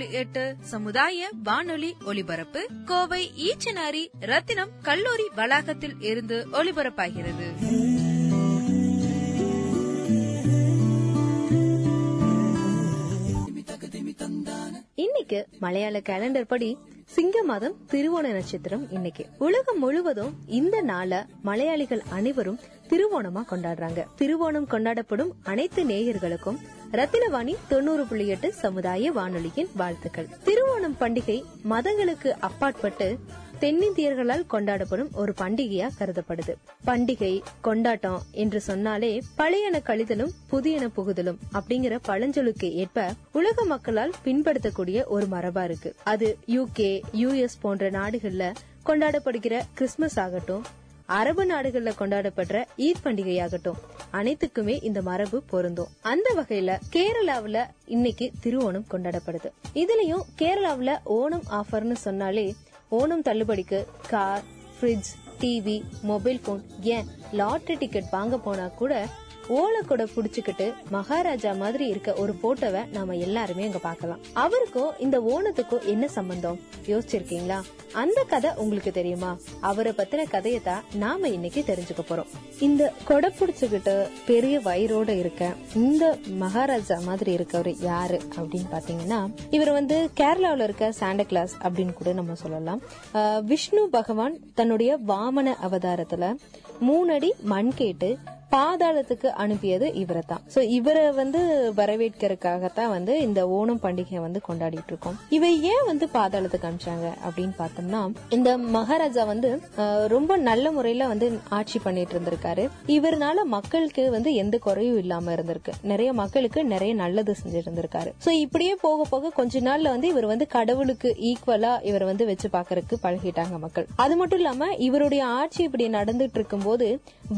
புள்ளி எட்டு சமுதாய வானொலி ஒலிபரப்பு கோவை ஈச்சனாரி ரத்தினம் கல்லூரி வளாகத்தில் இருந்து ஒலிபரப்பாகிறது. இன்னைக்கு மலையாள கேலண்டர் படி சிங்க மாதம் திருவோண நட்சத்திரம் இன்னைக்கு. உலகம் முழுவதும் இந்த நாள மலையாளிகள் அனைவரும் திருவோணமா கொண்டாடுறாங்க. திருவோணம் கொண்டாடப்படும் அனைத்து நேயர்களுக்கும் ரத்தினவாணி தொண்ணூறு புள்ளி எட்டு சமுதாய வானொலியின் வாழ்த்துக்கள். திருவோணம் பண்டிகை மதங்களுக்கு அப்பாற்பட்டு தென்னிந்தியர்களால் கொண்டாடப்படும் ஒரு பண்டிகையா கருதப்படுது. பண்டிகை கொண்டாட்டம் என்று சொன்னாலே பழையன கழிதலும் புதியன புகுதலும் அப்படிங்கிற பழஞ்சொலுக்கு ஏற்ப உலக மக்களால் பின்படுத்தக்கூடிய ஒரு மரபா இருக்கு. அது யூகே யுஎஸ் போன்ற நாடுகள்ல கொண்டாடப்படுகிற கிறிஸ்துமஸ் ஆகட்டும் அரபு நாடுகள்ல கொண்டாடப்படுற ஈத் பண்டிகையாகட்டும் அனைத்துக்குமே இந்த மரபு பொருந்தும். அந்த வகையில கேரளாவுல இன்னைக்கு திருவோணம் கொண்டாடப்படுது. இதுலயும் கேரளாவுல ஓணம் ஆஃபர்னு சொன்னாலே Onam தள்ளுபடிக்கு car fridge TV mobile phone ஏன் லாட்ரி டிக்கெட் வாங்க போனா கூட ஓலக்கூட புடிச்சுக்கிட்டு மகாராஜா மாதிரி இருக்க ஒரு போட்டோவை நாம எல்லாருமே அங்க பார்க்கலாம். அவருக்கும் இந்த ஓணத்துக்கும் என்ன சம்பந்தம்? யோசிச்சிருக்கீங்களா? அந்த கதை உங்களுக்கு தெரியுமா? அவரை பத்தின கதையை தான் நாம இன்னைக்கு தெரிஞ்சுக்க போறோம். இந்த கொடை புடிச்சுக்கிட்டு பெரிய வயிறோட இருக்க இந்த மகாராஜா மாதிரி இருக்கவர் யாரு அப்படின்னு பாத்தீங்கன்னா இவர் வந்து கேரளாவில இருக்க சாண்டா கிளாஸ் அப்படின்னு கூட நம்ம சொல்லலாம். விஷ்ணு பகவான் தன்னுடைய வாமன அவதாரத்துல மூணடி மண் கேட்டு பாதாளத்துக்கு அனுப்பியது இவரை தான் சோ இவரை வந்து வரவேற்கிறதுக்காகத்தான் வந்து இந்த ஓணம் பண்டிகையை வந்து கொண்டாடிட்டு இருக்கோம். இவ ஏன் வந்து பாதாளத்துக்கு அனுப்பிச்சாங்க அப்படின்னு பார்த்தோம்னா இந்த மகாராஜா வந்து ரொம்ப நல்ல முறையில வந்து ஆட்சி பண்ணிட்டு இருந்திருக்காரு. இவர்னால மக்களுக்கு வந்து எந்த குறையும் இல்லாம இருந்திருக்கு. நிறைய மக்களுக்கு நிறைய நல்லது செஞ்சுட்டு இருந்திருக்காரு. சோ இப்படியே போக போக கொஞ்ச நாள்ல வந்து இவர் வந்து கடவுளுக்கு ஈக்குவலா இவர் வந்து வச்சு பாக்குறதுக்கு பழகிட்டாங்க மக்கள். அது மட்டும் இல்லாம இவருடைய ஆட்சி இப்படி நடந்துட்டு இருக்கும்போது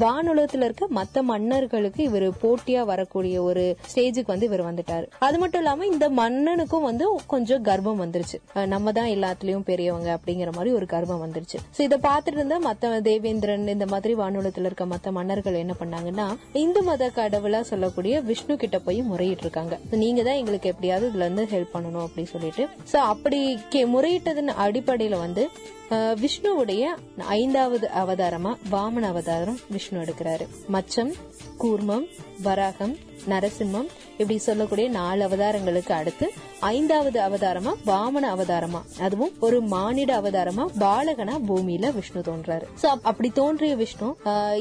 வானுலகத்துல இருக்க மத்த மன்னர்களுக்கு இவர் போட்டியா வரக்கூடிய ஒரு ஸ்டேஜுக்கு வந்து இவர் வந்துட்டாரு. அது மட்டும் இல்லாம இந்த மன்னனுக்கும் வந்து கொஞ்சம் கர்வம் வந்துருச்சு. நம்ம தான் எல்லாத்துலயும் பெரியவங்க அப்படிங்கிற மாதிரி ஒரு கர்வம் வந்துருச்சு. சோ இதை பார்த்துட்டு இருந்தா மத்த தேவேந்திரன் இந்த மாதிரி வானுலகத்துல இருக்க மத்த மன்னர்கள் என்ன பண்ணாங்கன்னா இந்து மத கடவுளா சொல்லக்கூடிய விஷ்ணு கிட்ட போய் முறையிட்டு இருக்காங்க நீங்க தான் எங்களுக்கு எப்படியாவது இதுல இருந்து ஹெல்ப் பண்ணணும் அப்படின்னு சொல்லிட்டு. சோ அப்படி கே- முறையிட்டதன் அடிப்படையில வந்து விஷ்ணுவுடைய ஐந்தாவது அவதாரமா வாமன அவதாரம் விஷ்ணு எடுக்கிறாரு. மச்சம் கூர்மம் வராகம் நரசிம்மம் இப்படி சொல்லக்கூடிய நாலு அவதாரங்களுக்கு அடுத்து ஐந்தாவது அவதாரமா வாமன அவதாரமா. அதுவும் ஒரு மானிட அவதாரமா பாலகனா பூமியில விஷ்ணு தோன்றாரு. சோ அப்படி தோன்றிய விஷ்ணு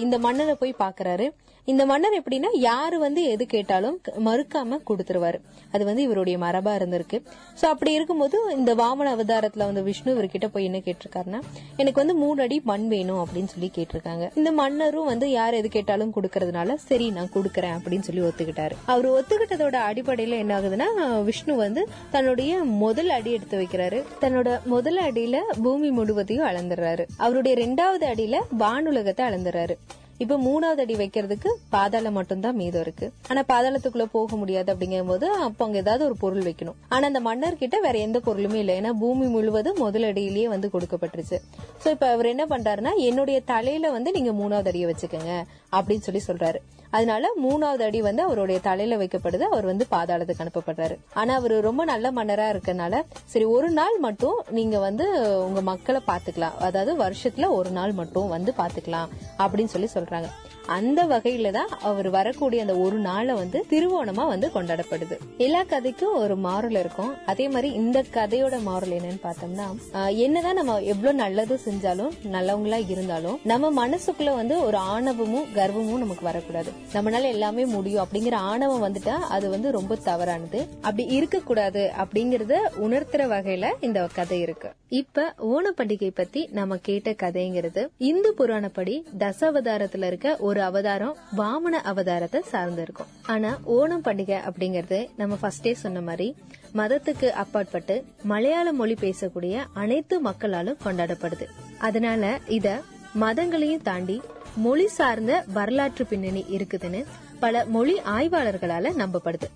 இந்த மன்னரை போய் பாக்குறாரு. இந்த மன்னர் எப்படின்னா யாரு வந்து எது கேட்டாலும் மறுக்காம கொடுத்துருவாரு. அது வந்து இவருடைய மரபா இருந்திருக்கு. சோ அப்படி இருக்கும்போது இந்த வாமன அவதாரத்துல வந்து விஷ்ணு இவர்கிட்ட போய் என்ன கேட்டிருக்காருன்னா எனக்கு வந்து மூணு அடி மண் வேணும் அப்படின்னு சொல்லி கேட்டிருக்காங்க. இந்த மன்னரும் வந்து யார் எது கேட்டாலும் கொடுக்கறதுனால சரி நான் கொடுக்கறேன் அப்படின்னு சொல்லி ஒத்துக்கிட்டாரு. அவர் ஒத்துக்கிட்டதோட அடிப்படையில என்ன ஆகுதுன்னா விஷ்ணு வந்து தன்னுடைய முதல் அடி எடுத்து வைக்கிறாரு. தன்னோட முதல் அடியில பூமி முழுவதையும் அளந்துடுறாரு. அவருடைய ரெண்டாவது அடியில வானுலகத்தை அளந்துறாரு இப்ப மூணாவது அடி வைக்கிறதுக்கு பாதாளம் மட்டும்தான் மீதம் இருக்கு. ஆனா பாதாளத்துக்குள்ள போக முடியாது அப்படிங்கும் போது அப்ப அங்க ஏதாவது ஒரு பொருள் வைக்கணும். ஆனா அந்த மன்னர் கிட்ட வேற எந்த பொருளுமே இல்லை. ஏன்னா பூமி முழுவதும் முதல் அடியிலேயே வந்து கொடுக்கப்பட்டுருச்சு. சோ இப்ப அவர் என்ன பண்றாருன்னா என்னுடைய தலையில வந்து நீங்க மூணாவது அடியை வச்சுக்கோங்க அப்படின்னு சொல்லி சொல்றாரு. அதனால மூணாவது அடி வந்து அவருடைய தலையில வைக்கப்படுது. அவர் வந்து பாதாளத்துக்கு அனுப்பப்படுறாரு. ஆனா அவர் ரொம்ப நல்ல மன்னரா இருக்கனால சரி ஒரு நாள் மட்டும் நீங்க வந்து உங்க மக்களை பாத்துக்கலாம் அதாவது வருஷத்துல ஒரு நாள் மட்டும் வந்து பாத்துக்கலாம் அப்படின்னு சொல்லி சொல்றாங்க. அந்த வகையில தான் அவர் வரக்கூடிய அந்த ஒரு நாளை வந்து திருவோணமா வந்து கொண்டாடப்படுது. எல்லா கதைக்கும் ஒரு மாறல் இருக்கும். அதே மாதிரி இந்த கதையோட மாறல் என்னன்னு பார்த்தோம்னா என்னதான் நம்ம எவ்வளவு நல்லது செஞ்சாலும் நல்லவங்களா இருந்தாலும் நம்ம மனசுக்குள்ள வந்து ஒரு ஆணவமும் கர்வமும் நமக்கு வரக்கூடாது. நம்மளால எல்லாமே முடியும் அப்படிங்கிற ஆணவம் வந்துட்டா அது வந்து ரொம்ப தவறானது. அப்படி இருக்க கூடாது அப்படிங்கறத உணர்த்துற வகையில இந்த கதை இருக்கு. இப்ப ஓண பண்டிகை பத்தி நம்ம கேட்ட கதைங்கிறது இந்து புராணப்படி தசாவதாரத்துல இருக்க ஒரு அவதாரம் வாமன அவதாரத்தை சார்ந்து இருக்கும் ஆனா ஓணம் பண்டிகை அப்படிங்கறது நம்ம ஃபர்ஸ்டே சொன்ன மாதிரி மதத்துக்கு அப்பாற்பட்டு மலையாள மொழி பேசக்கூடிய அனைத்து மக்களாலும் கொண்டாடப்படுது. அதனால இத மதங்களையும் தாண்டி மொழி சார்ந்த வரலாற்று பின்னணி இருக்குதுன்னு பல மொழி ஆய்வாளர்களால நம்பப்படுது.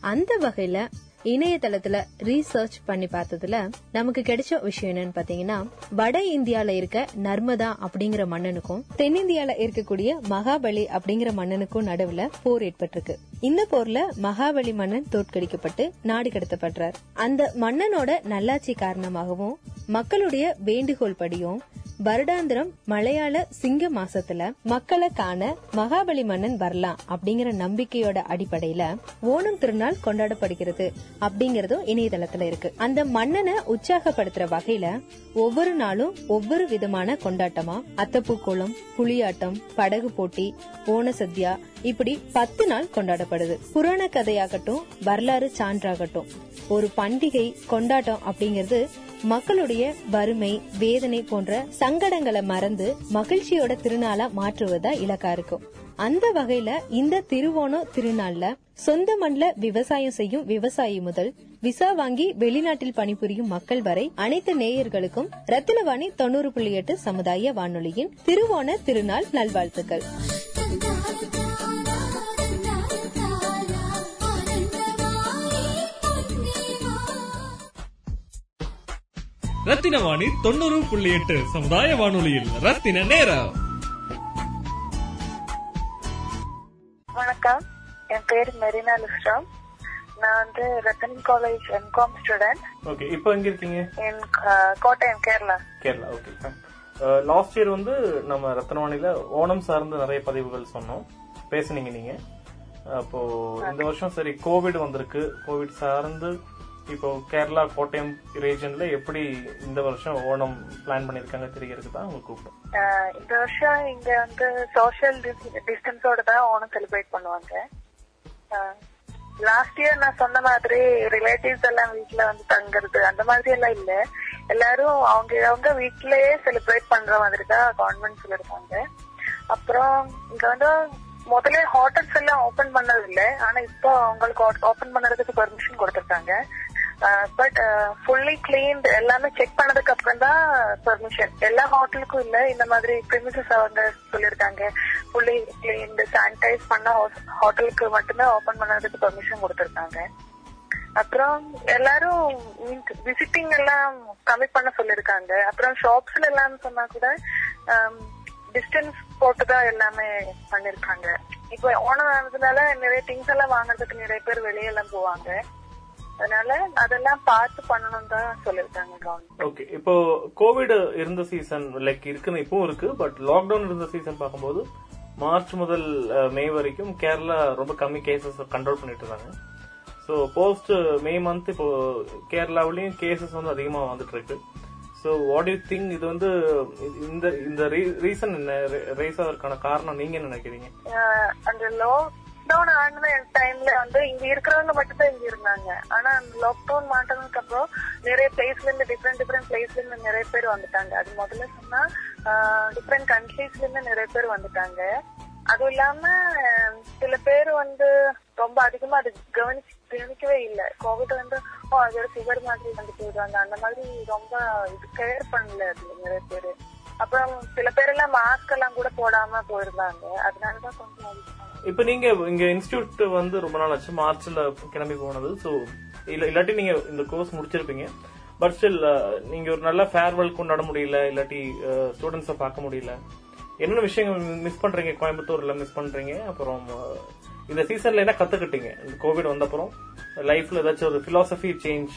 அந்த வகையில இணையதளத்துல ரீசர்ச் பண்ணி பார்த்ததுல நமக்கு கிடைச்ச விஷயம் என்னன்னு பாத்தீங்கன்னா வட இந்தியால இருக்க நர்மதா அப்படிங்கிற மன்னனுக்கும் தென்னிந்தியால இருக்கக்கூடிய மகாபலி அப்படிங்கிற மன்னனுக்கும் நடுவுல போர் ஏற்பட்டிருக்கு. இந்த போர்ல மகாபலி மன்னன் தோற்கடிக்கப்பட்டு நாடு கடத்தப்படுறார். அந்த மன்னனோட நல்லாட்சி காரணமாகவும் மக்களுடைய வேண்டுகோள் படியும் வருடாந்திரம் மலையாள சிங்க மாசத்துல மக்களை காண மகாபலி மன்னன் வரலாம் அப்படிங்கிற நம்பிக்கையோட அடிப்படையில ஓணம் திருநாள் கொண்டாடப்படுகிறது அப்படிங்கறதும் இணையதளத்துல இருக்கு. அந்த மன்னனை உற்சாகப்படுத்துற வகையில ஒவ்வொரு நாளும் ஒவ்வொரு விதமான கொண்டாட்டமா அத்தப்பூக்கோளம் புலியாட்டம் படகு போட்டி ஓண சத்யா இப்படி பத்து நாள் கொண்டாடப்படுது. புராண கதையாகட்டும் வரலாறு சான்றாகட்டும். ஒரு பண்டிகை கொண்டாட்டம் அப்படிங்கிறது மக்களுடைய வறுமை வேதனை போன்ற சங்கடங்களை மறந்து மகிழ்ச்சியோட திருநாளா மாற்றுவதா இலக்கா இருக்கும். அந்த வகையில இந்த திருவோணம் திருநாள்ல சொந்த மண்ல விவசாயம் செய்யும் விவசாயி முதல் விசா வாங்கி வெளிநாட்டில் பணிபுரியும் மக்கள் வரை அனைத்து நேயர்களுக்கும் ரத்தினவாணி தொண்ணூறு புள்ளி எட்டு சமுதாய வானொலியின் திருவோண திருநாள் நல்வாழ்த்துக்கள். ரத்தின வாணி தொண்ணூறு புள்ளி எட்டு சமுதாய வானொலியில். ரத்தின நேரம். வணக்கம். என் பேர் மெரினா லுஸ்ராம். நான் வந்து Rattan college M Com student okay இப்போ எங்க இருக்கீங்க? In Kottayam Kerala. Kerala okay last year வந்து நம்ம ரத்னவாணியில ஓணம் சார்ந்து நிறைய பதிவுகள் சொன்னோம். பேசுனீங்க நீங்க. அப்போ இந்த வருஷம் சரி கோவிட் வந்திருக்கு. கோவிட் சார்ந்து இப்போ கேரளா கோட்டயம் ரீஜன்ல எப்படி இந்த வருஷம் ஓணம் பிளான் பண்ணிருக்காங்க தெரியறதுக்கு தான் உங்களுக்கு கூப்பிட்டோம். இந்த வருஷம் இங்க வந்து சோஷியல் டிஸ்டன்ஸோட தான் ஓணம் செலிப்ரேட் பண்ணுவாங்க. லாஸ்ட் இயர் நான் சொன்ன மாதிரி ரிலேட்டிவ்ஸ் எல்லாம் வீட்டுல வந்து தங்குறது அந்த மாதிரி எல்லாம் இல்ல. எல்லாரும் அவங்க அவங்க வீட்லயே செலிப்ரேட் பண்ற மாதிரி தான் கவர்மெண்ட் சொல்லிருக்காங்க அப்புறம் இங்க வந்து முதல்ல ஹோட்டல்ஸ் எல்லாம் ஓபன் பண்ணது இல்ல. ஆனா இப்போ அவங்களுக்கு ஓபன் பண்றதுக்கு பெர்மிஷன் கொடுத்திருக்காங்க. பட் ஃபுல்லி கிளீன் எல்லாமே செக் பண்ணதுக்கு அப்புறம் தான் பெர்மிஷன் எல்லா ஹோட்டலுக்கும் இல்ல இந்த மாதிரி பிரிமிசஸ் அவங்க சொல்லியிருக்காங்க. ஃபுல்லி கிளீன்டு சானிடைஸ் பண்ண ஹோட்டலுக்கு மட்டும்தான் ஓபன் பண்ணதுக்கு பெர்மிஷன் கொடுத்துருக்காங்க. அப்புறம் எல்லாரும் விசிட்டிங் எல்லாம் கம்மி பண்ண சொல்லிருக்காங்க அப்புறம் ஷாப்ஸ்ல எல்லாம் சொன்னா கூட டிஸ்டன்ஸ் போட்டுதான் எல்லாமே பண்ணிருக்காங்க இப்போ ஓணம் ஆனதுனால நிறைய திங்ஸ் எல்லாம் வாங்குறதுக்கு நிறைய பேர் வெளியெல்லாம் போவாங்க. அதனால அதெல்லாம் பார்த்து பண்ணணும் தான் சொல்லிருக்காங்க கவர்மெண்ட் ஓகே இப்போ கோவிட் இருந்த சீசன் லைக் இருக்குன்னு இப்பவும் இருக்கு பட் லாக்டவுன் இருந்த சீசன் பார்க்கும்போது மார்ச் முதல் மே வரைக்கும் கேரளா ரொம்ப கம்மி கேசஸ் கண்ட்ரோல் பண்ணிட்டு இருந்தாங்க. ஸோ போஸ்ட் மே மந்த் இப்போ கேரளாவிலயும் கேசஸ் வந்து அதிகமா வந்துட்டு இருக்கு. ஸோ வாட் யூ திங்க் இது வந்து இந்த இந்த ரீசன் என்ன? ரேஸ் ஆகிறதுக்கான காரணம் நீங்க என்ன நினைக்கிறீங்க? அந்த லாக்டவுன் ஆன டைம்ல வந்து இங்க இருக்கிறவங்க மட்டும் தான் இங்க இருந்தாங்க. ஆனா அந்த லாக்டவுன் மாட்டினதுக்கு அப்புறம் நிறைய பிளேஸ்ல இருந்து டிஃப்ரெண்ட் டிஃப்ரெண்ட் பிளேஸ்ல இருந்து நிறைய பேர் வந்துட்டாங்க. அது முதல்ல சொன்னா டிஃப்ரெண்ட் கண்ட்ரீஸ்ல இருந்து நிறைய பேர் வந்துட்டாங்க. அதுவும் இல்லாம சில பேர் வந்து ரொம்ப அதிகமா அது கவனிச்சு கவனிக்கவே இல்ல. கோவிட் வந்து ஓ அதோட சுகர் மாதிரி வந்து போயிடுவாங்க. அந்த மாதிரி ரொம்ப இது கேர் பண்ணல அது நிறைய பேரு. அப்புறம் சில பேர் எல்லாம் மாஸ்க் எல்லாம் கூட போடாம போயிருந்தாங்க. அதனாலதான் கொஞ்சம் அதிகமா இப்ப நீங்க இங்க இன்ஸ்டியூட் வந்து ரொம்ப நாள் ஆச்சு. மார்ச்ல கிளம்பி போனது. சோ இல்ல இல்லாட்டி நீங்க இந்த கோர்ஸ் முடிச்சிருப்பீங்க. பட் ஸ்டில் நீங்க ஒரு நல்ல ஃபேர்வெல் கொண்டாட முடியல இல்லாட்டி ஸ்டூடெண்ட்ஸை பார்க்க முடியல. என்னென்ன விஷயங்கள் மிஸ் பண்றீங்க? கோயம்புத்தூர்ல மிஸ் பண்றீங்க? அப்புறம் இந்த சீசன்ல என்ன கத்துக்கிட்டீங்க? இந்த கோவிட் வந்த அப்புறம் லைஃப்ல ஏதாச்சும் ஒரு philosophy change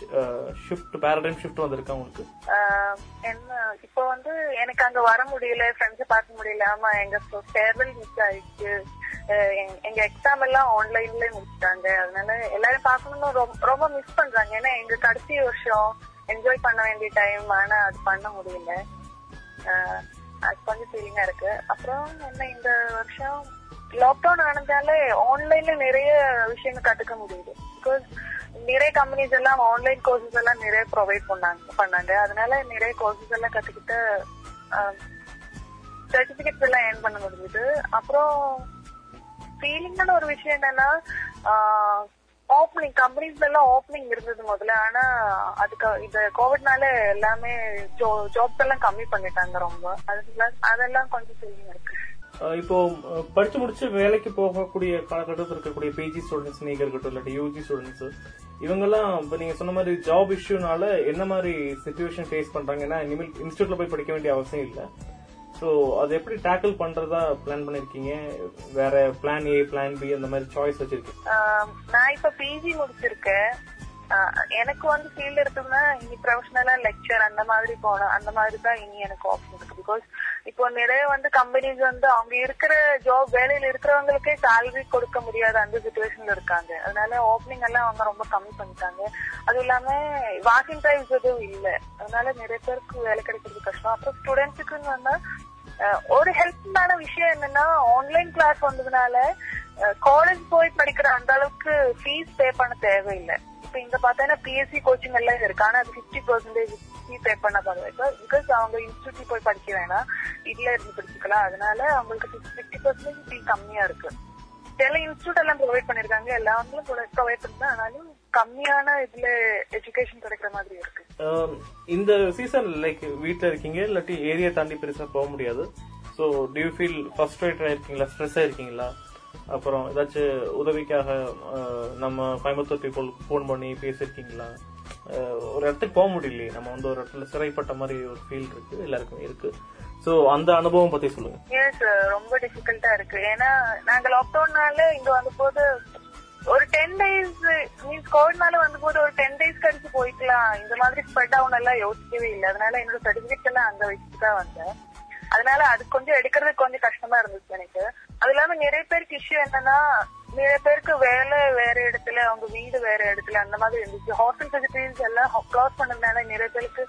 shift paradigm shift வந்திருக்கா உங்களுக்கு? என்ன இப்போ வந்து எனக்கு அங்க வர முடியல ஃப்ரெண்ட்ஸ் பார்க்க முடியல. ஆமா எங்க ஃபேர்வெல் மிஸ் ஆயிடுச்சு. எங்க- எக்ஸாம் எல்லாம் ஆன்லைன்ல முடிச்சிட்டாங்க. அதனால எல்லாரும் பாக்கணும்னு ரொம்ப- மிஸ் பண்றாங்க. ஏன்னா எங்க கடைசி வருஷம் என்ஜாய் பண்ண வேண்டிய டைம் ஆனா அது பண்ண முடியல. அது கொஞ்சம் ஃபீலிங்கா இருக்கு. அப்புறம் என்ன இந்த வருஷம் லாக்டவுன் ஆனதால ஆன்லைன்ல நிறைய விஷயங்கள் கத்துக்க முடியுது. பிகாஸ் நிறைய கம்பெனிஸ் எல்லாம் ஆன்லைன் கோர்சஸ் எல்லாம் நிறைய ப்ரொவைட் பண்ணாங்க பண்ணாங்க. அதனால நிறைய கோர்சஸ் எல்லாம் கத்துக்கிட்டு சர்டிபிகேட்ஸ் எல்லாம் ஏர்ன் பண்ண முடிஞ்சது. அப்புறம் ஃபீலிங்கான ஒரு விஷயம் என்னன்னா ஓப்பனிங் கம்பெனிஸ்ல எல்லாம் ஓப்பனிங் இருந்தது முதல்ல. ஆனா அதுக்கு இந்த கோவிட்னால எல்லாமே ஜாப்ஸ் எல்லாம் கம்மி பண்ணிட்டாங்க ரொம்ப. அது அதெல்லாம் கொஞ்சம் ஃபீலிங் இருக்கு. இப்போ படிச்சு முடிச்சு வேலைக்கு போகக்கூடிய காலகட்டத்தில் இருக்கக்கூடிய பிஜி ஸ்டூடெண்ட்ஸ் நீங்க இருக்கட்டும் இல்லாட்டி யூஜி ஸ்டூடெண்ட்ஸ் இவங்கெல்லாம் இப்ப நீங்க சொன்ன மாதிரி ஜாப் இஷ்யூனால என்ன மாதிரி சுச்சுவேஷன் ஃபேஸ் பண்றாங்க ஏன்னா இனிமேல் இன்ஸ்டியூட்ல போய் படிக்க வேண்டிய அவசியம் இல்லை. ஸோ அது எப்படி டேக்கிள் பண்றதா பிளான் பண்ணிருக்கீங்க? வேற பிளான் ஏ பிளான் பி அந்த மாதிரி சாய்ஸ் வச்சிருக்கீங்க. நான் இப்ப பிஜி முடிச்சிருக்கேன். எனக்கு வந்து ஃபீல்டு எடுத்தோம்னா இனி ப்ரொஃபஷனலா லெக்சர் அந்த மாதிரி போகணும். அந்த மாதிரி தான் இனி எனக்கு ஆப்ஷன் இருக்கு. பிகாஸ் இப்போ நிறைய வந்து கம்பெனிஸ் வந்து அவங்க இருக்கிற ஜாப் வேலையில இருக்கிறவங்களுக்கே சேலரி கொடுக்க முடியாத அந்த சுச்சுவேஷன்ல இருக்காங்க. அதனால ஓப்பனிங் எல்லாம் அவங்க ரொம்ப கம்மி பண்ணிட்டாங்க. அதுவும் இல்லாம வாக்கிங் டைம்ஸ் எதுவும் இல்ல. அதனால நிறைய பேருக்கு வேலை கிடைக்கிறது கஷ்டம். அப்புறம் ஸ்டூடெண்ட்ஸுக்குன்னு வந்தா ஒரு ஹெல்ப்ஃபுல்லான விஷயம் என்னன்னா ஆன்லைன் கிளாஸ் வந்ததுனால காலேஜ் போய் படிக்கிற அந்த அளவுக்கு ஃபீஸ் பே பண்ண தேவையில்லை. இப்ப இங்க பார்த்தா பிஎஸ்சி கோச்சிங் எல்லாம் இருக்கு. ஆனா அது பிப்டி பர்சன்டேஜ் ஃபீ பே பண்ண தேவை பிகாஸ் அவங்க இன்ஸ்டியூட் போய் படிக்க வேணாம். இதுல இருந்து படிச்சுக்கலாம். அதனால அவங்களுக்கு பிப்டி பர்சன்டேஜ் ஃபீ கம்மியா இருக்கு. சில இன்ஸ்டியூட் எல்லாம் ப்ரொவைட் பண்ணிருக்காங்க. எல்லாமே ப்ரொவைட் பண்ணா ஆனாலும் கம்மியான இதுல எஜுகேஷன் கிடைக்கிற மாதிரி இருக்கு. இந்த சீசன் லைக் வீட்டில் இருக்கீங்க இல்லாட்டி ஏரியா தாண்டி பெருசாக போக முடியாது. ஸோ டியூ ஃபீல் ஃபர்ஸ்ட்ரேட்டரா இருக்கீங்களா? ஸ்ட்ரெஸ்ஸாக இருக்கீங்களா? அப்புறம் ஏதாச்சும் உதவிக்காக uh, நம்ம கோயம்புத்தூர் பீப்புள் ஃபோன் பண்ணி பேசியிருக்கீங்களா? Uh, ஒரு இடத்துக்கு போக முடியலையே. நம்ம வந்து ஒரு இடத்துல சிறைப்பட்ட மாதிரி ஒரு ஃபீல் இருக்கு. எல்லாருக்குமே இருக்கு. ஸோ அந்த அனுபவம் பத்தி சொல்லுங்க. எஸ் uh, ரொம்ப டிஃபிகல்ட்டா இருக்கு. ஏன்னா நாங்க லாக்டவுன்னால இங்க வந்த போது ஒரு டென் டேஸ் மீன்ஸ் கோவிட்னால வந்த போது ஒரு டென் டேஸ் கழிச்சு போய்க்கலாம். இந்த மாதிரி ஸ்ப்ரெட் ஆகும் எல்லாம் யோசிக்கவே இல்லை. அதனால என்னோட சர்டிபிகேட் எல்லாம் அங்க வச்சுட்டு தான் வந்தேன். அதனால அது கொஞ்சம் எடுக்கிறதுக்கு கொஞ்சம் கஷ்டமா இருந்துச்சு எனக்கு. அது இல்லாம நிறைய பேருக்கு இஷ்யூ என்னன்னா நிறைய பேருக்கு வேலை வேற இடத்துல அவங்க வீடு வேற இடத்துல அந்த மாதிரி இருந்துச்சு. ஹாஸ்டல் ஃபெசிலிட்டிஸ் எல்லாம் க்ளோஸ் பண்ணதுனால நிறைய பேருக்கு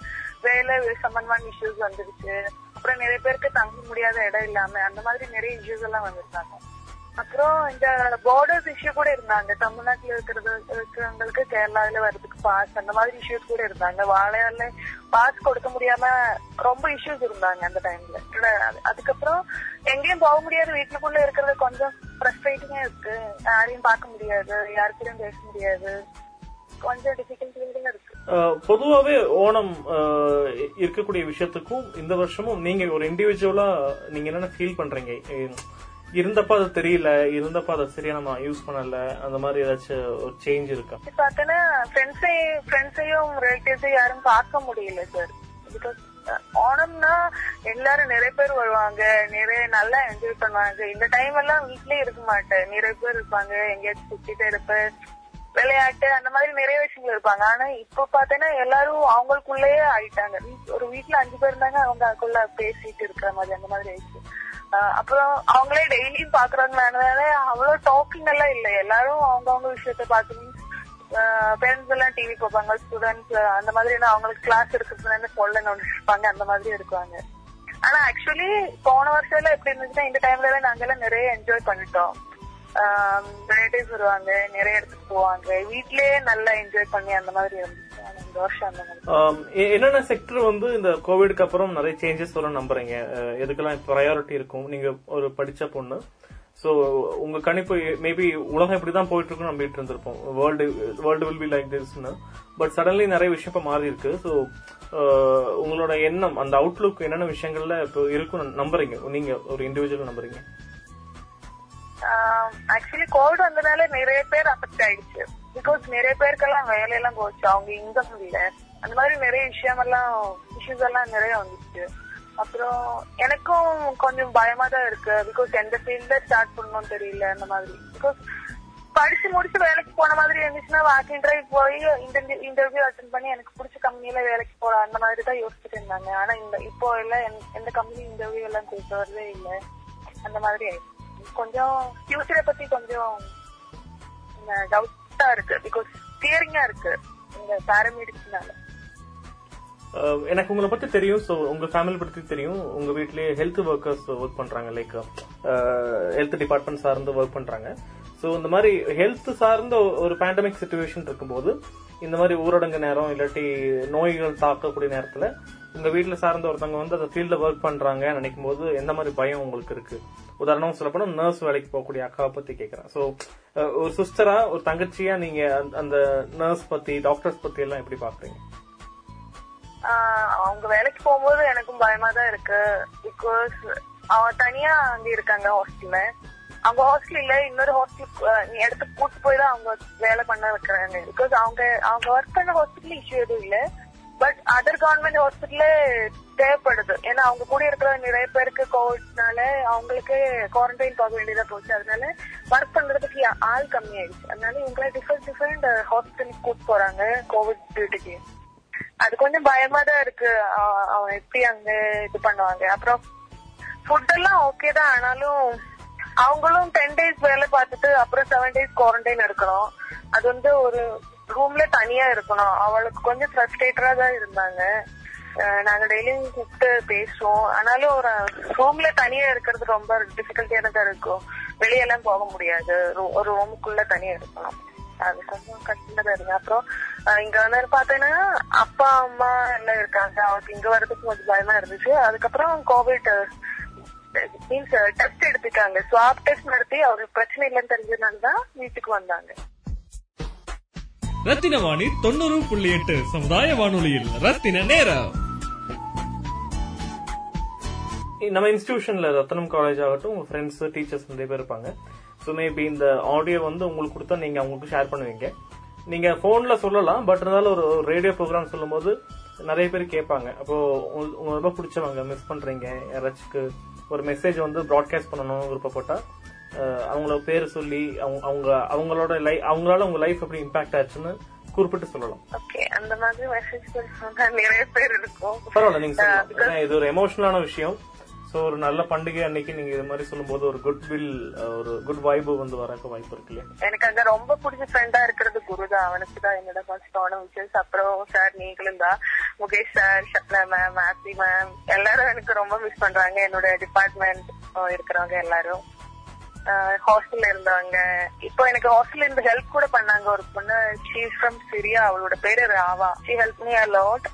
வேலை சம்பந்தமான இஷ்யூஸ் வந்துருச்சு. அப்புறம் நிறைய பேருக்கு தங்க முடியாத இடம் இல்லாம அந்த மாதிரி நிறைய இஷ்யூஸ் எல்லாம் வந்திருக்காங்க அப்புறம் இந்த பார்டர்ஸ் இஷ்யூ கூட இருந்தாங்க. தமிழ்நாட்டுல இருக்கிறது இருக்கிறவங்களுக்கு கேரளாவில வர்றதுக்கு பாஸ் அந்த மாதிரி இஷ்யூஸ் கூட இருந்தாங்க. வாழையால பாஸ் கொடுக்க முடியாம ரொம்ப இஷ்யூஸ் இருந்தாங்க அந்த டைம்ல அதுக்கப்புறம் எங்கேயும் போக முடியாது. வீட்டுக்குள்ள இருக்கிறது கொஞ்சம் ஃப்ரஸ்ட்ரேட்டிங்கா இருக்கு. யாரையும் பார்க்க முடியாது. யாருக்கிட்டையும் பேச முடியாது. கொஞ்சம் டிஃபிகல்ட்டியா இருக்கு. அஹ், பொதுவாவே ஓணம் இருக்கக்கூடிய விஷயத்துக்கும் இந்த வருஷமும் நீங்க ஒரு இண்டிவிஜுவலா நீங்க என்னென்ன ஃபீல் பண்றீங்க? இருந்தப்ப அது தெரியல இருந்தப்ப அதை சரியா நம்ம யூஸ் பண்ணல அந்த மாதிரி ஏதாச்சும் ஒரு சேஞ்ச் இருக்கா? பாத்தீங்கன்னா ஃப்ரெண்ட்ஸை ஃப்ரெண்ட்ஸையும் ரிலேட்டிவ்ஸையும் யாரும் பார்க்க முடியல சார் பிகாஸ் ஓணம்னா எல்லாரும் நிறைய பேர் வருவாங்க நிறைய நல்லா என்ஜாய் பண்ணுவாங்க இந்த டைம் எல்லாம் வீட்லயே இருக்க மாட்டேன். நிறைய பேர் இருப்பாங்க எங்கேயாச்சும் சுத்திட்டே இருப்பேன். விளையாட்டு அந்த மாதிரி நிறைய விஷயங்கள் இருப்பாங்க. ஆனா இப்ப பாத்தீங்கன்னா எல்லாரும் அவங்களுக்குள்ளேயே ஆயிட்டாங்க. ஒரு வீட்ல அஞ்சு பேர் இருந்தாங்க அவங்க அதுக்குள்ள பேசிட்டு இருக்கிற மாதிரி அந்த மாதிரி ஆயிடுச்சு. அப்புறம் அவங்களே டெய்லியும் பாக்குறாங்களானதால அவ்வளவு டாக்கிங் எல்லாம் இல்ல. எல்லாரும் அவங்கவுங்க விஷயத்த பாத்து பேரண்ட்ஸ் எல்லாம் டிவி பார்ப்பாங்க ஸ்டூடெண்ட்ஸ் அந்த மாதிரி அவங்களுக்கு கிளாஸ் இருக்கிறதுனால சொல்ல இருப்பாங்க அந்த மாதிரி இருக்குவாங்க ஆனா ஆக்சுவலி போன வருஷம் எல்லாம் எப்படி இருந்துச்சுன்னா இந்த டைம்ல எல்லாம் நாங்க எல்லாம் நிறைய என்ஜாய் பண்ணிட்டோம். ரிலேட்டிவ்ஸ் வருவாங்க நிறைய இடத்துக்கு போவாங்க. வீட்லயே நல்லா என்ஜாய் பண்ணி அந்த மாதிரி இருந்துச்சு. என்னென்ன செக்டர் வந்து இந்த கோவிட்க்கு அப்புறம் நிறைய சேஞ்சஸ் வரும் நம்புறீங்க? எதுக்கெல்லாம் ப்ரையாரிட்டி இருக்கும்? நீங்க ஒரு படிச்ச பொண்ணு. சோ உங்க கணிப்பு மேபி உலகம் இப்படிதான் போயிட்டு இருக்குன்னு நம்பிட்டு இருந்திருப்போம். World world will be like திஸ்னு but suddenly நிறைய விஷயம் இப்ப மாறி இருக்கு. ஸோ உங்களோட எண்ணம் அந்த அவுட்லுக் என்னென்ன விஷயங்கள்ல இப்போ இருக்கும் நம்புறீங்க? நீங்க ஒரு இண்டிவிஜுவல் நம்புறீங்க. ஆக்சுவலி கோவிட் வந்ததுனால நிறைய பேர் அஃபெக்ட் ஆயிடுச்சு. பிகாஸ் நிறைய பேருக்கெல்லாம் வேலையெல்லாம் போச்சு. அவங்க இன்கம் இல்ல அந்த மாதிரி நிறைய விஷயம் எல்லாம் இஷ்யூஸ் எல்லாம் நிறைய வந்துச்சு. அப்புறம் எனக்கும் கொஞ்சம் பயமா தான் இருக்கு. பிகாஸ் எந்த ஃபீல்ட்ல ஸ்டார்ட் பண்ணணும்னு தெரியல அந்த மாதிரி. பிகாஸ் படிச்சு முடிச்சு வேலைக்கு போன மாதிரி இருந்துச்சுன்னா வாக் இன்டர்வியூ போய் இன்டர்வியூ அட்டன் பண்ணி எனக்கு பிடிச்ச கம்பெனில வேலைக்கு போறேன் அந்த மாதிரி தான் யோசிச்சுட்டு இருந்தாங்க. ஆனா இந்த இப்போ எல்லாம் எந்த- கம்பெனி இன்டர்வியூ எல்லாம் கூப்பிட்டு வரதே இல்ல. அந்த மாதிரி ஆயிடுச்சு. கொஞ்சம் ஃபியூச்சரை பத்தி கொஞ்சம் டவுட் டவுட்டா இருக்கு. பிகாஸ் ஸ்டியரிங்கா இருக்கு. இந்த பாராமெடிக்ஸ்னால uh, எனக்கு உங்களை பத்தி தெரியும். ஸோ உங்க ஃபேமிலி பத்தி தெரியும். உங்க வீட்லயே ஹெல்த் ஒர்க்கர்ஸ் ஒர்க் பண்றாங்க. லைக் ஹெல்த் டிபார்ட்மெண்ட் சார்ந்து ஒர்க் பண்றாங்க. ஸோ இந்த மாதிரி ஹெல்த் சார்ந்த ஒரு பேண்டமிக் சுச்சுவேஷன் இருக்கும்போது இந்த மாதிரி ஊரடங்கு நேரம் இல்லாட்டி நோய்கள் தாக்கக்கூடிய நேரத்துல உங்க வீட்டுல சார்ந்த ஒருத்தவங்க வந்து அந்த ஃபீல்ட்ல ஒர்க் பண்றாங்க நினைக்கும் போது எந்த மாதிரி பயம் உங்களுக்கு இருக்கு? உதாரணம் சொல்ல போனா நர்ஸ் வேலைக்கு போகக்கூடிய அக்காவை பத்தி கேக்குறேன். ஸோ ஒரு சிஸ்டரா ஒரு தங்கச்சியா நீங்க அந்த- நர்ஸ் பத்தி டாக்டர்ஸ் பத்தி எல்லாம் எப்படி பாக்குறீங்க? ஆஹ் அவங்க வேலைக்கு போகும்போது எனக்கும் பயமா தான் இருக்கு. பிகாஸ் அவங்க தனியா அங்க இருக்காங்க ஹாஸ்டல்ல அவங்க ஹாஸ்டல் இல்ல இன்னொரு ஹாஸ்டல் இடத்துக்கு கூட்டு போய் தான் அவங்க வேலை பண்ண வைக்கிறாங்க. பிகாஸ் அவங்க அவங்க ஒர்க் பண்ண ஹாஸ்பிட்டல் இஷ்யூ எதுவும் இல்ல. பட் அதர் கவர்மெண்ட் ஹாஸ்பிட்டல்ல தேவைப்படுது. ஏன்னா அவங்க கூட இருக்கிற நிறைய பேருக்கு கோவிட்னால அவங்களுக்கு குவாரண்டைன் போக வேண்டியதா போச்சு. அதனால ஒர்க் பண்றதுக்கு ஆள் கம்மி ஆயிடுச்சு அதனால இவங்களை டிஃபரெண்ட் டிஃபரெண்ட் ஹாஸ்பிட்டலுக்கு கூட்டு போறாங்க கோவிட் டியூட்டிக்கு அது கொஞ்சம் பயமா தான் இருக்கு. அவங்க அவன் எப்படி அங்க இது பண்ணுவாங்க. அப்புறம் ஃபுட் எல்லாம் ஓகே தான். ஆனாலும் அவங்களும் டென் டேஸ் வேலை பார்த்துட்டு அப்புறம் செவன் டேஸ் குவாரண்டைன் இருக்கணும் அது வந்து ஒரு ரூம்ல தனியா இருக்கணும். அவளுக்கு கொஞ்சம் ஃப்ரஸ்ட்ரேட்டரா தான் இருந்தாங்க. நாங்க டெய்லியும் கூப்பிட்டு பேசுவோம். ஆனாலும் ஒரு ரூம்ல தனியா இருக்கிறது ரொம்ப டிஃபிகல்ட்டியான தான் இருக்கும். வெளியெல்லாம் போக முடியாது. ஒரு ரூமுக்குள்ள தனியா இருக்கணும். அது கொஞ்சம் கஷ்டமா தான் இருக்கு. அப்புறம் இங்க வந்து பாத்தீங்கன்னா அப்பா அம்மா எல்லாம் இருக்காங்க. அவருக்கு இங்க வர்றதுக்கு கொஞ்சம் பயமா இருந்துச்சு. அதுக்கப்புறம் கோவிட் மீன்ஸ் டெஸ்ட் எடுத்துட்டாங்க. ஸ்வாப் டெஸ்ட் நடத்தி அவருக்கு பிரச்சனை இல்லைன்னு தெரிஞ்சதுனால தான் வீட்டுக்கு வந்தாங்க. ரத்தின வாணி தொண்ணூறு புள்ளி எட்டு சமுதாய வானொலியில். ரத்தின நேரம். நம்ம இன்ஸ்டியூஷன்ல ரத்தனம் காலேஜ் ஆகட்டும் உங்க ஃப்ரெண்ட்ஸ் டீச்சர்ஸ் நிறைய பேர் இருப்பாங்க. ஸோ மேபி இந்த ஆடியோ வந்து உங்களுக்கு கொடுத்தா நீங்க அவங்களுக்கு ஷேர் பண்ணுவீங்க. நீங்க போன்ல சொல்லலாம் பட் இருந்தாலும் ஒரு ரேடியோ ப்ரோக்ராம் சொல்லும்போது நிறைய பேர் கேட்பாங்க. அப்போ உங்களுக்கு ரொம்ப பிடிச்சவங்க மிஸ் பண்றீங்க யாராச்சுக்கு ஒரு மெசேஜ் வந்து ப்ராட்காஸ்ட் பண்ணணும் விருப்பப்பட்டா அவங்கள பேர் சொல்லி அவங்க அவங்க அவங்களோட லைஃப் அவங்களால உங்க லைஃப் எப்படி இம்பாக்ட் ஆச்சுன்னு குறிப்பிட்டு சொல்லலாம். ஓகே அந்த மாதிரி நிறைய பேர் இருக்கும். பரவாயில்ல நீங்க ஏன்னா இது ஒரு எமோஷனலான விஷயம். சோ ஒரு நல்ல பண்டிகை அன்னைக்கு நீங்க இது மாதிரி சொல்லும்போது ஒரு குட் வில் ஒரு குட் வைபு வந்து வரக்க வாய்ப்பு இருக்கு இல்லையா? எனக்கு அங்க ரொம்ப பிடிச்ச ஃப்ரெண்டா இருக்கிறது குரு தான் அவனுக்கு தான் என்னோட ஃபர்ஸ்டான விஷஸ் அப்புறம் சார் நீங்களும் தான். முகேஷ் சார் ஷப்னா மேம் ஆப்பி மேம் எல்லாரும் எனக்கு ரொம்ப மிஸ் பண்றாங்க. என்னோட டிபார்ட்மெண்ட் இருக்கிறவங்க எல்லாரும். ஹாஸ்டல்ல இருந்தவங்க இப்போ எனக்கு ஹாஸ்டல்ல இருந்து ஹெல்ப் கூட பண்ணாங்க. ஒரு பொண்ணு ஷீ ஃப்ரம் சிரியா அவளோட பேரு ராவா. She help me a lot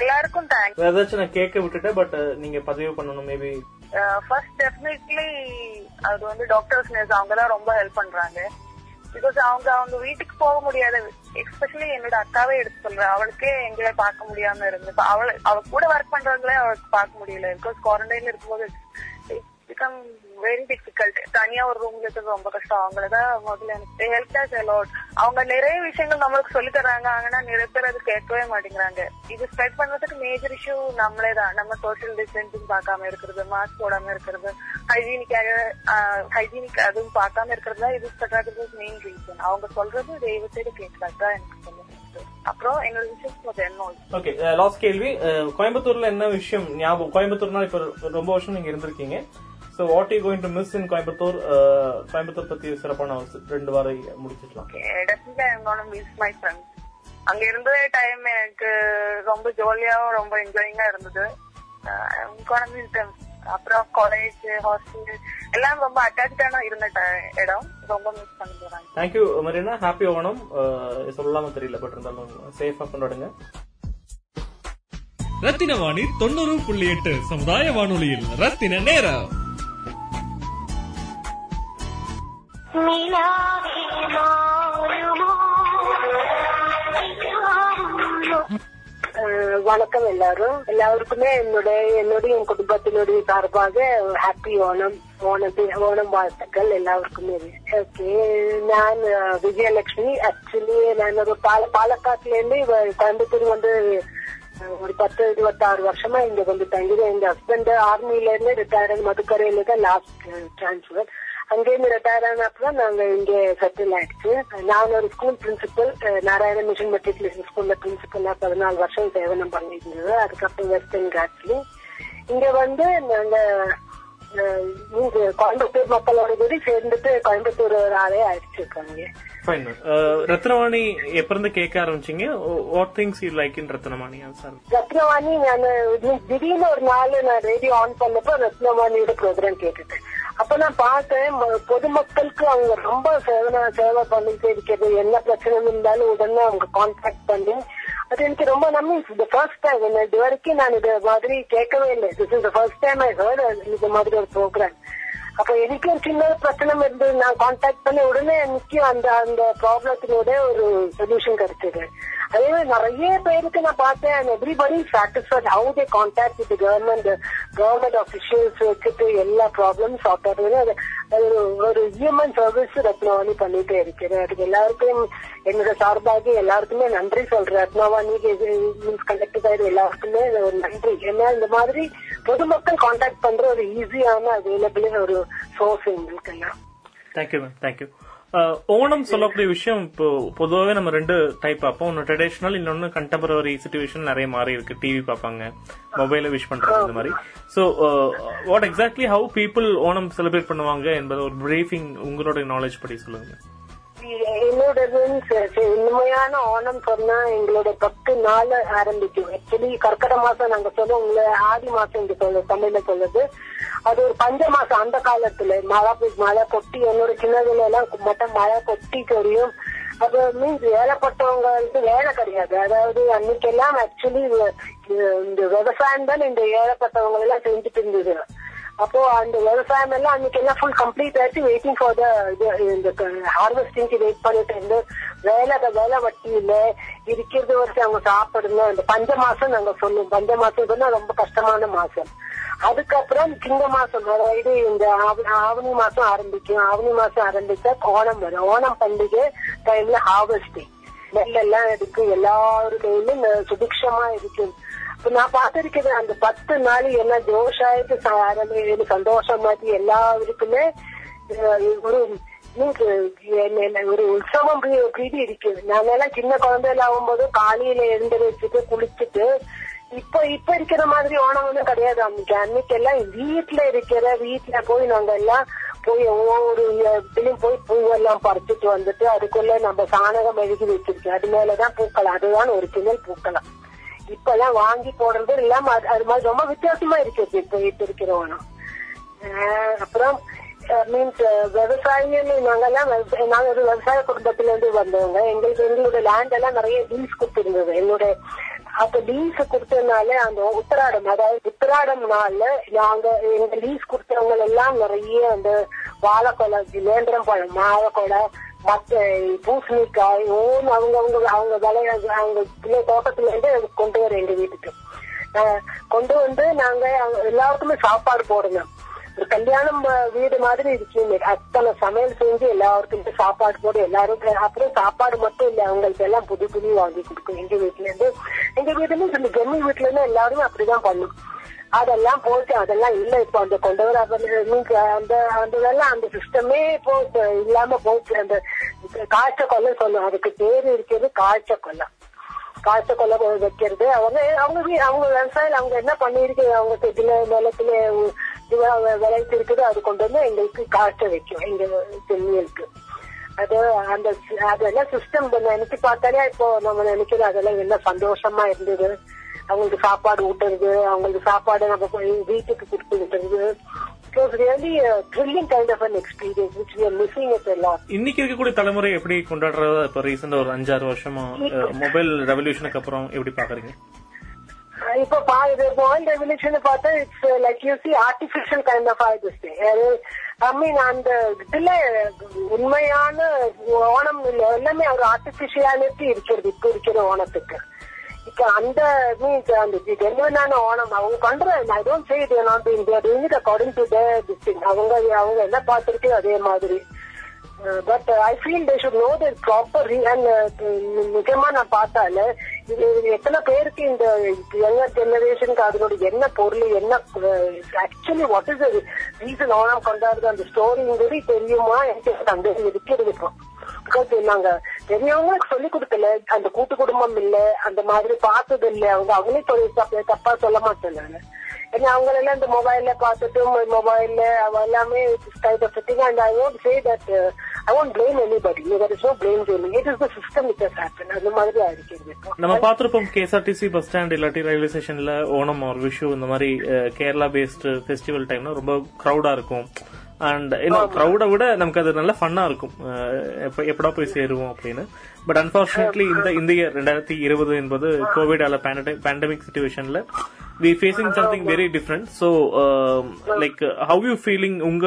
எல்லாருக்கும் தேங்க்ஸ் ஏதாச்சும் நான் கேட்க விட்டுட்டேன் பட் நீங்க பதிவு பண்ணணும் மேபி ஃபர்ஸ்ட் டெஃபினெட்லி அது வந்து டாக்டர்ஸ் நர்ஸ் அவங்க தான் ரொம்ப ஹெல்ப் பண்றாங்க. பிகாஸ் அவங்க அவங்க வீட்டுக்கு போக முடியாத. எஸ்பெஷலி என்னோட அக்காவே எடுத்து சொல்றேன் அவளுக்கே எங்களை பார்க்க முடியாம இருந்து அவள அவ கூட ஒர்க் பண்றவங்களே அவளுக்கு பார்க்க முடியல. பிகாஸ் குவாரண்டைன்ல இருக்கும்போது பிகம் வெரி டிஃபிகல்ட் தனியா ஒரு ரூம்ல இருக்கிறது ரொம்ப கஷ்டம். அவங்களதான் முதல்ல எனக்கு ஹெல்ப் டாஸ் அலோட் அவங்க நிறைய விஷயங்கள் நம்மளுக்கு சொல்லி தர்றாங்க. ஆனா நிறைய பேர் அது கேட்கவே மாட்டேங்கிறாங்க. இது ஸ்ப்ரெட் பண்றதுக்கு மேஜர் இஷ்யூ நம்மளே தான். நம்ம சோசியல் டிஸ்டன்சிங் பார்க்காம இருக்கிறது மாஸ்க் போடாம இருக்கிறது ஹைஜீனிக்காக ஹைஜீனிக் அதுவும் பார்க்காம இருக்கிறது தான் இது ஸ்ப்ரெட் ஆகுறது மெயின் ரீசன் அவங்க சொல்றது தெய்வத்தோடு கேட்கறது தான் எனக்கு சொல்லுங்க அப்புறம் என்னோட விஷயம் ஓகே லாஸ்ட் uh, கேள்வி. கோயம்புத்தூர்ல என்ன விஷயம் ஞாபகம்? கோயம்புத்தூர்னா இப்ப ரொம்ப வருஷம் நீங்க இருந்திருக்கீங்க. So what you going to miss in Coimbatore Coimbatore பத்தி சிறப்பான ரெண்டு வாரம் முடிச்சிடலாம். I'm gonna miss my friends அங்க இருந்த டைம் எனக்கு ரொம்ப ஜாலியாவும் ரொம்ப என்ஜாயிங்கா இருந்தது. Them. அப்புறம் காலேஜ் ஹாஸ்டல் எல்லாம் ரொம்ப அட்டாச்சான இருந்த இடம். ரொம்ப மிஸ் பண்ணி போறாங்க. Thank you Marina happy Onam ah, சொல்லலாம தெரியல பட் இருந்தாலும் சேஃபா கொண்டாடுங்க. ரத்தின வாணி தொண்ணூறு புள்ளி எட்டு சமுதாய வானொலியில் ரத்தின நேரம். வணக்கம் எல்லாரும். எல்லாருக்குமே என்னுடைய என்னுடைய என் குடும்பத்தினுடைய சார்பாக ஹாப்பி ஓணம் ஓணத்து ஓணம் வாழ்த்துக்கள் எல்லாருக்குமே. ஓகே நான் விஜயலட்சுமி. ஆக்சுவலி நான் ஒரு பால பாலக்காட்டுல இருந்து கோயம்புத்தூர் வந்து ஒரு பத்து இருபத்தாறு வருஷமா இங்க வந்து தங்கிதான் எங்க ஹஸ்பண்ட் ஆர்மில இருந்து ரிட்டையர் மதுக்கரையில தான் லாஸ்ட் டிரான்ஸ்பர் அங்கேருந்து ரிட்டையர் ஆனப்பதான் நாங்க இங்க செட்டில் ஆயிடுச்சு. நான் ஒரு school principal Narayana mission matriculation ஸ்கூல்ல பிரின்சிபலா பதினாலு வருஷம் சேவனம் பண்ணிட்டு இருந்தது அதுக்கப்புறம் வெஸ்டர்ன் காட்ஸ்ல இங்க வந்து நாங்க கோயம்புத்தூர் மக்களோட கூட சேர்ந்துட்டு கோயம்புத்தூர் ஒரு ஆளே ஃபைன் ரத்னவாணி எப்ப இருந்து கேட்க ஆரம்பிச்சீங்க? What things you like in Ratnavani sir Ratnavani நான் திடீர்னு ஒரு நாள் நான் ரேடியோ ஆன் பண்ணப்போ ரத்னவாணியோட ப்ரோக்ராம் கேட்டுட்டேன். அப்ப நான் பார்த்தேன் பொதுமக்களுக்கு அவங்க ரொம்ப சேவை சேவை பண்ணிட்டு இருக்கிறது. என்ன பிரச்சனை இருந்தாலும் உடனே அவங்க கான்டாக்ட் பண்ணி அது எனக்கு ரொம்ப நம்பி இந்த ஃபர்ஸ்ட் டைம் இது வரைக்கும் நான் இது மாதிரி கேட்கவே இல்லை. This is first time I heard இது மாதிரி ஒரு ப்ரோக்ராம் அப்ப எனக்கு ஒரு சின்ன பிரச்சனை இருந்து நான் கான்டாக்ட் பண்ணி உடனே எனக்கு அந்த அந்த ப்ராப்ளத்தினோட ஒரு சொல்யூஷன் கிடைச்சது. அதே நிறைய பேருக்கு நான் பார்த்தேன் everybody satisfied how they contact with government government officials வச்சுட்டு எல்லா ப்ராப்ளம் சால்வ் ஒரு- இஎம்ஐ ஹியூமன் சர்வீஸ் ரத்னவாணி பண்ணிட்டே இருக்கிறேன் அதுக்கு எல்லாருக்கும் என்னோட சார்பாக எல்லாருக்குமே நன்றி சொல்றேன். ரத்னவாணி மீன்ஸ் கண்டக்ட் ஆயிடு எல்லாருக்குமே ஒரு நன்றி. ஏன்னா இந்த மாதிரி பொதுமக்கள் கான்டாக்ட் பண்ற ஒரு ஈஸியான அவைலபிள் ஒரு சோர்ஸ் எங்களுக்கு எல்லாம் தேங்க்யூ மேம் தேங்க்யூ ஓணம் சொல்லக்கூடிய விஷயம் இப்போ பொதுவாகவே நம்ம ரெண்டு டைப் பார்ப்போம். ஒன்று ட்ரெடிஷ்னல் இன்னொன்னு கண்டெம்பரரி சுச்சுவேஷன் நிறைய மாறி இருக்கு. டிவி பார்ப்பாங்க. மொபைல விஷ் பண்றது இந்த மாதிரி. So what exactly how people Onam celebrate பண்ணுவாங்க என்பது ஒரு பிரீஃபிங் உங்களோட நாலேஜ் படி சொல்லுங்க. என்னோட உண்மையான ஓணம் சொன்னா எங்களோட பத்து நாள் ஆரம்பிக்கும். ஆக்சுவலி கர்க்கட மாசம் நாங்க சொல்லுவோம் உங்களை ஆடி மாசம் இங்க சொல்ல தமிழ்ல சொல்லுது அது ஒரு பஞ்ச மாசம் அந்த காலத்துல. மழை மழை கொட்டி என்னோட சின்னதுல எல்லாம் மட்டும் மழை கொட்டி தெரியும். அது மீன்ஸ் ஏழைப்பட்டவங்களுக்கு வேலை கிடையாது. அதாவது அன்னைக்கெல்லாம் ஆக்சுவலி இந்த விவசாயம் தான் இந்த ஏழைப்பட்டவங்க எல்லாம் செஞ்சுட்டு இருந்தது. அப்போ அந்த விவசாயம் எல்லாம் அன்னைக்கு எல்லாம் ஃபுல் கம்ப்ளீட் ஆச்சு வெயிட்டிங் ஃபார் த இந்த ஹார்வெஸ்டிங்க்கு வெயிட் பண்ணிட்டு இருந்து வேலை வேலை வட்டி இல்ல இருக்கிறது வரைக்கும் அவங்க சாப்பிடணும். இந்த பஞ்ச மாசம் நாங்க சொல்லுவோம் பஞ்ச மாசம் சொன்னா ரொம்ப கஷ்டமான மாசம். அதுக்கப்புறம் சிங்க மாசம் அதாவது இந்த ஆவணி மாசம் ஆரம்பிக்கும். ஆவணி மாசம் ஆரம்பிச்சா ஓணம் வரும். ஓணம் பண்டிகை டைம்ல ஹார்வெஸ்டிங் நெல் எல்லாம் இருக்கு எல்லாரு கையிலும் சுபிக்ஷமா இருக்கும். நான் பார்த்திருக்கிறது அந்த பத்து நாள் என்ன ஜோஷாயிட்டு ச- சந்தோஷம் மாதிரி எல்லாருக்குமே ஒரு என்ன- ஒரு உற்சவம் பிரீ- பிரீதி இருக்குது. நாங்கெல்லாம் சின்ன குழந்தையில ஆகும்போது காலையில எழுந்து வச்சுட்டு குளிச்சுட்டு இப்ப இப்ப இருக்கிற மாதிரி ஓணம் ஒண்ணும் கிடையாது அன்னைக்கு. அன்னைக்கு எல்லாம் வீட்டுல இருக்கிற வீட்டுல போய் நாங்க எல்லாம் போய் ஒவ்வொரு இதுலயும் போய் பூவெல்லாம் பறிச்சுட்டு வந்துட்டு அதுக்குள்ள நம்ம சாணகம் எழுதி வச்சிருக்கோம். அது மேலதான் பூக்கலாம் அதுதான் ஒரிஜினல் பூக்கலாம் இப்ப எல்லாம் வாங்கி போடுறது இல்லாம அது- மாதிரி ரொம்ப வித்தியாசமா இருக்குது இப்ப இப்ப இருக்கிறவனும் அப்புறம் மீன்ஸ் விவசாயின்னு நாங்கெல்லாம் நாங்க ஒரு விவசாய குடும்பத்துல இருந்து வந்தவங்க. எங்களுக்கு எங்களோட லேண்ட் எல்லாம் நிறைய டீல்ஸ் கொடுத்துருந்தது. என்னோட அப்ப லீஸ் கொடுத்ததுனால அந்த உத்தராடம் அதாவது உத்தராடம் நாள்ல நாங்க எங்க லீஸ் கொடுத்தவங்க எல்லாம் நிறைய அந்த வாழைக்கொலை நேந்திரம் பழம் வாழைக்கொலை மத்த பூசணிக்காய் ஓன் அவங்க அவங்க அவங்க விளைய அவங்க பிள்ளை தோட்டத்துல இருந்து கொண்டு வர எங்க வீட்டுக்கு. ஆஹ் கொண்டு வந்து நாங்க எல்லாருக்குமே சாப்பாடு போடணும் ஒரு கல்யாணம் வீடு மாதிரி இருக்கு. அத்தனை சமையல் செஞ்சு எல்லாருக்குமே சாப்பாடு போட எல்லாரும் அப்புறம் சாப்பாடு மட்டும் இல்ல அவங்களுக்கு எல்லாம் புது புது வாங்கி கொடுக்கும். எங்க வீட்டுல இருந்து எங்க வீட்டுல இருந்து இந்த ஜெம்மி வீட்டுல இருந்து எல்லாருமே அப்படிதான் பண்ணும். அதெல்லாம் போச்சு அதெல்லாம் இல்ல. இப்ப அந்த கொண்டு வர அந்த அந்த இதெல்லாம் அந்த சிஸ்டமே இப்போ இல்லாம போச்சு. அந்த காய்ச்ச கொல்லை சொல்லும் அதுக்கு பேரு இருக்கிறது காய்ச்ச கொல்லை காய்ச்ச கொல்லை வைக்கிறது. அவங்க அவங்க அவங்க விவசாயம் அவங்க என்ன பண்ணிருக்கு அவங்க செட்டில நிலத்துல விளைவிச்சு இருக்குது அது கொண்டு வந்து எங்களுக்கு காய்ச்ச வைக்கும். எங்க செம்மியலுக்கு அது அந்த அதெல்லாம் சிஸ்டம் நினைச்சு பார்த்தாலே இப்போ நம்ம நினைக்கிறது அதெல்லாம் என்ன சந்தோஷமா இருந்தது. அவங்களுக்கு சாப்பாடு ஊட்டுறது அவங்களுக்கு சாப்பாடு நம்ம போய் வீட்டுக்கு கொடுத்து விட்டுறது. இன்னைக்கு இருக்கக்கூடிய தலைமுறை எப்படி கொண்டாடுறதா? இப்ப ரீசெண்டா ஒரு அஞ்சாறு வருஷமா மொபைல் ரெவல்யூஷனுக்கு அப்புறம் எப்படி பாக்குறீங்க? இப்போ வேர்ல்ட் ரெவல்யூஷன் பார்த்தா it's like you see artificial kind of ஆயிடுச்சு. ஐ மீன் அந்த இதுல உண்மையான ஓணம் எல்லாமே ஒரு ஆர்டிபிஷியாலிட்டி இருக்கிறது இப்போ இருக்கிற ஓணத்துக்கு. இப்ப அந்த மீன்ஸ் அந்த ஜென்வனான ஓணம் அவங்க பண்ற ஐ டோன்ட் சே இது not India doing it according to the thing அவங்க அவங்க என்ன பார்த்திருக்கு அதே மாதிரி but I feel they should know the proper and நிஜமா நான் பார்த்தால இது எத்தனை பேருக்கு இந்த யங்கர் ஜெனரேஷனுக்கு அதனோட என்ன பொருள் என்ன actually what is reason Onam கொண்டாடுறது அந்த ஸ்டோரிங்கிறது தெரியுமா எனக்கு சந்தேகம் இருக்கிறது இப்போ பிகாஸ் நாங்க பெரியவங்களுக்கு சொல்லி கொடுக்கல. அந்த கூட்டு குடும்பம் இல்ல. அந்த மாதிரி பார்த்தது இல்ல. அவங்க அவங்களே சொல்லி தப்பா சொல்ல மாட்டேன் ஏன்னா அவங்க எல்லாம் இந்த மொபைல்ல பார்த்துட்டு மொபைல்ல அவ எல்லாமே kind of thing and I won't say that I won't blame anybody there is no blame gaming it is the system which has happen அந்த மாதிரி ஆயிருக்கிறது நம்ம பார்த்திருப்போம் கேஎஸ்ஆர்டிசி பஸ் ஸ்டாண்ட் இல்லாட்டி ரயில்வே ஸ்டேஷன்ல ஓணம் ஒரு விஷு இந்த மாதிரி கேரளா பேஸ்ட் ஃபெஸ்டிவல் டைம்னா ரொம்ப க்ரௌடா இருக்கும். அண்ட் இன்னும் க்ரௌட விட நமக்கு அது நல்ல ஃபன்னா இருக்கும். எப்படா போய் சேருவோம் அப்படின்னு. பட் அன்பார்ச்சுனேட்லி இந்த இந்த இயர் ரெண்டாயிரத்தி இருபது என்பது கோவிட் அல்ல பேண்டமிக் சுச்சுவேஷன்ல we facing something very different so like how you feeling உங்க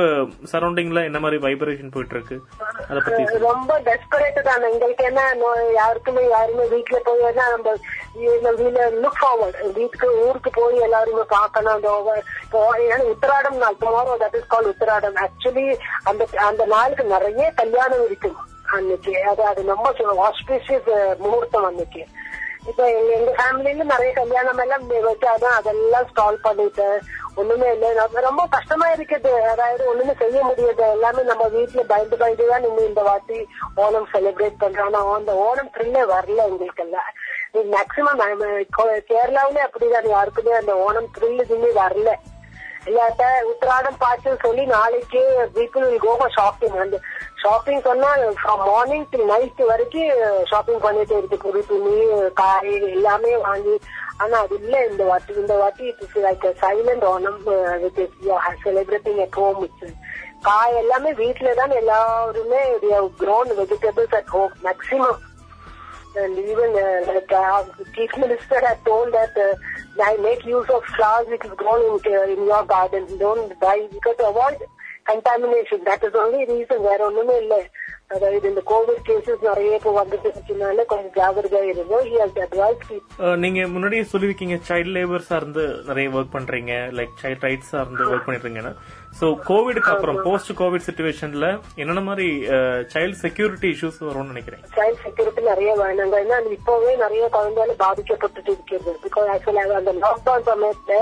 சரௌண்டிங்ல என்ன மாதிரி வைப்ரேஷன் போயிட்டு இருக்கு அதை பத்தி ரொம்ப டெஸ்பரேட் தான். எங்களுக்கு என்ன யாருக்குமே யாருமே வீட்டுல போய் என்ன நம்ம லுக் ஃபார்வர்ட் வீட்டுக்கு ஊருக்கு போய் எல்லாருமே பார்க்கணும். அந்த ஏன்னா உத்திராடம் நாள் tomorrow that is call Uthiradam. Actually அந்த அந்த நாளுக்கு நிறைய கல்யாணம் இருக்கும் அன்னைக்கு. அது அது ரொம்ப ஆஸ்பிஷியஸ் uh, முகூர்த்தம் அன்னைக்கு. இப்ப எங்க ஃபேமிலியில நிறைய கல்யாணம் எல்லாம் வச்சாதான் அதெல்லாம் ஸ்டால் பண்ணிட்டு ஒண்ணுமே இல்லை. ரொம்ப கஷ்டமா இருக்குது. அதாவது ஒண்ணுமே செய்ய முடியாது. எல்லாமே நம்ம வீட்டுல பயந்து பயந்து தான் நின்று இந்த வாட்டி ஓணம் செலிப்ரேட் பண்றோம். ஆனா அந்த ஓணம் த்ரில்லே வரல எங்களுக்கு எல்லாம் மேக்சிமம் கேரளாவிலே அப்படிதான். யாருக்குமே அந்த ஓணம் த்ரில் இதுமே வரல. இல்லாட்ட உத்தராடம் பார்த்து சொல்லி நாளைக்கு பீப்புள் வில் கோ ஷாப்பிங் அந்த ஷாப்பிங் சொன்னா ஃப்ரம் மார்னிங் டு நைட் வரைக்கும் ஷாப்பிங் பண்ணிட்டு இருக்கு. புது துணி காய் எல்லாமே வாங்கி. ஆனா அது இல்ல இந்த வாட்டி. இந்த வாட்டி it is like silent Onam with celebrating at home it's காய் எல்லாமே வீட்டுல தான் எல்லாருமே grown vegetables at home maximum and even uh, like uh, the chief minister had told that uh, I make use of flowers which is grown in, uh, in your garden. Don't buy because avoid That is the only reason. வேற ஒண்ணுமே இல்ல. அதாவது இந்த Covid cases நிறைய இப்போ வந்துட்டு இருக்கனால கொஞ்சம் ஜாகிரதையா இருந்தோம் நீங்க முன்னாடியே சொல்லிருக்கீங்க சைல்ட் லேபர் சார்ந்து நிறைய ஒர்க் பண்றீங்க. லைக் சைல்ட் ரைட்ஸ் சார்ந்து ஒர்க் பண்ணிருக்கீங்கன்னு. சோ கோவிடுக்கு அப்புறம் போஸ்ட் கோவிட் சுச்சுவேஷன்ல என்னென்ன மாதிரி சைல்ட் செக்யூரிட்டி இஷ்யூஸ் வரும்னு நினைக்கிறேன் சைல்ட் செக்யூரிட்டி நிறைய வேணுங்க. ஏன்னா இப்பவே நிறைய குழந்தைகள் பாதிக்கப்பட்டுட்டு இருக்கிறது. பிகாஸ் ஆக்சுவலி அந்த லாக்டவுன் சமயத்துல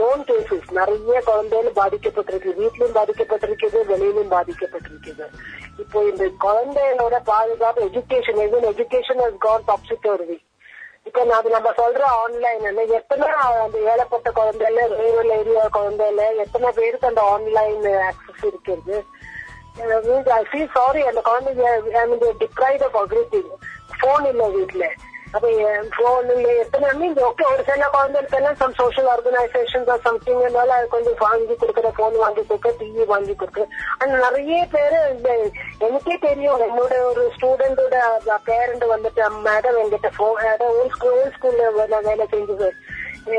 நோன் கேசஸ் நிறைய குழந்தைகள் பாதிக்கப்பட்டிருக்கு. வீட்லயும் பாதிக்கப்பட்டிருக்குது வெளியிலும் பாதிக்கப்பட்டிருக்குது. இப்போ இந்த குழந்தைகளோட பாதுகாப்பு எஜுகேஷன் எதுவும் எஜுகேஷன் ஹஸ் கான் டாப்சிட்டோரி இப்ப நான் அது நம்ம சொல்ற ஆன்லைன் எத்தனை அந்த ஏழப்பட்ட குழந்தைல ரூரல் ஏரியா குழந்தைல எத்தனை பேருக்கு அந்த ஆன்லைன் ஆக்சஸ் இருக்கிறது? ஐ ஃபீல் சாரி அந்த குழந்தைங்க டிப்ரைட் ஆஃப் எவ்ரிதிங் போன் இல்ல வீட்டுல. அப்ப போன் இல்ல எத்தனை மீன் ஓகே ஒரு சில குழந்தைகளுக்கு எல்லாம் சம் சோஷியல் ஆர்கனைசேஷன் சம்திங் அது கொஞ்சம் வாங்கி கொடுக்குற போன் வாங்கி கொடுக்க டிவி வாங்கி கொடுக்க அந்த நிறைய பேரு எனக்கே தெரியும் என்னோட ஒரு ஸ்டூடெண்டோட பேரண்ட் வந்துட்டு மேடம் எங்கிட்ட போன் ஓல்ட் ஸ்கூல் ஸ்கூல்ல நான் வேலை செஞ்சது.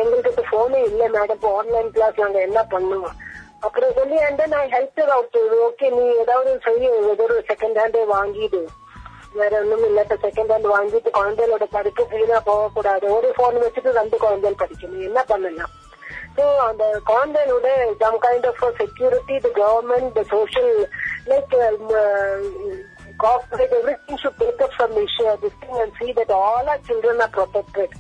எங்களுக்கு போனே இல்ல மேடம். இப்போ ஆன்லைன் கிளாஸ் நாங்க என்ன பண்ணுவோம். அப்புறம் சொல்லி அண்ட் நான் ஹெல்ப் அவுட் ஓகே நீ ஏதாவது செய்ய ஏதோ ஒரு செகண்ட் ஹேண்டே வாங்கிடு. வேற ஒண்ணும் இல்ல. இப்ப செகண்ட் ஹேண்ட் வாங்கிட்டு குழந்தைகளோட படிப்பு வீணா போகக்கூடாது ஒரு போன் வச்சுட்டு ரெண்டு குழந்தைகள் படிக்கணும். என்ன பண்ணலாம்? ஸோ அந்த குழந்தைகளோட some kind of security the government the social like corporate everything should take up some issue. This thing and see that all our children are protected.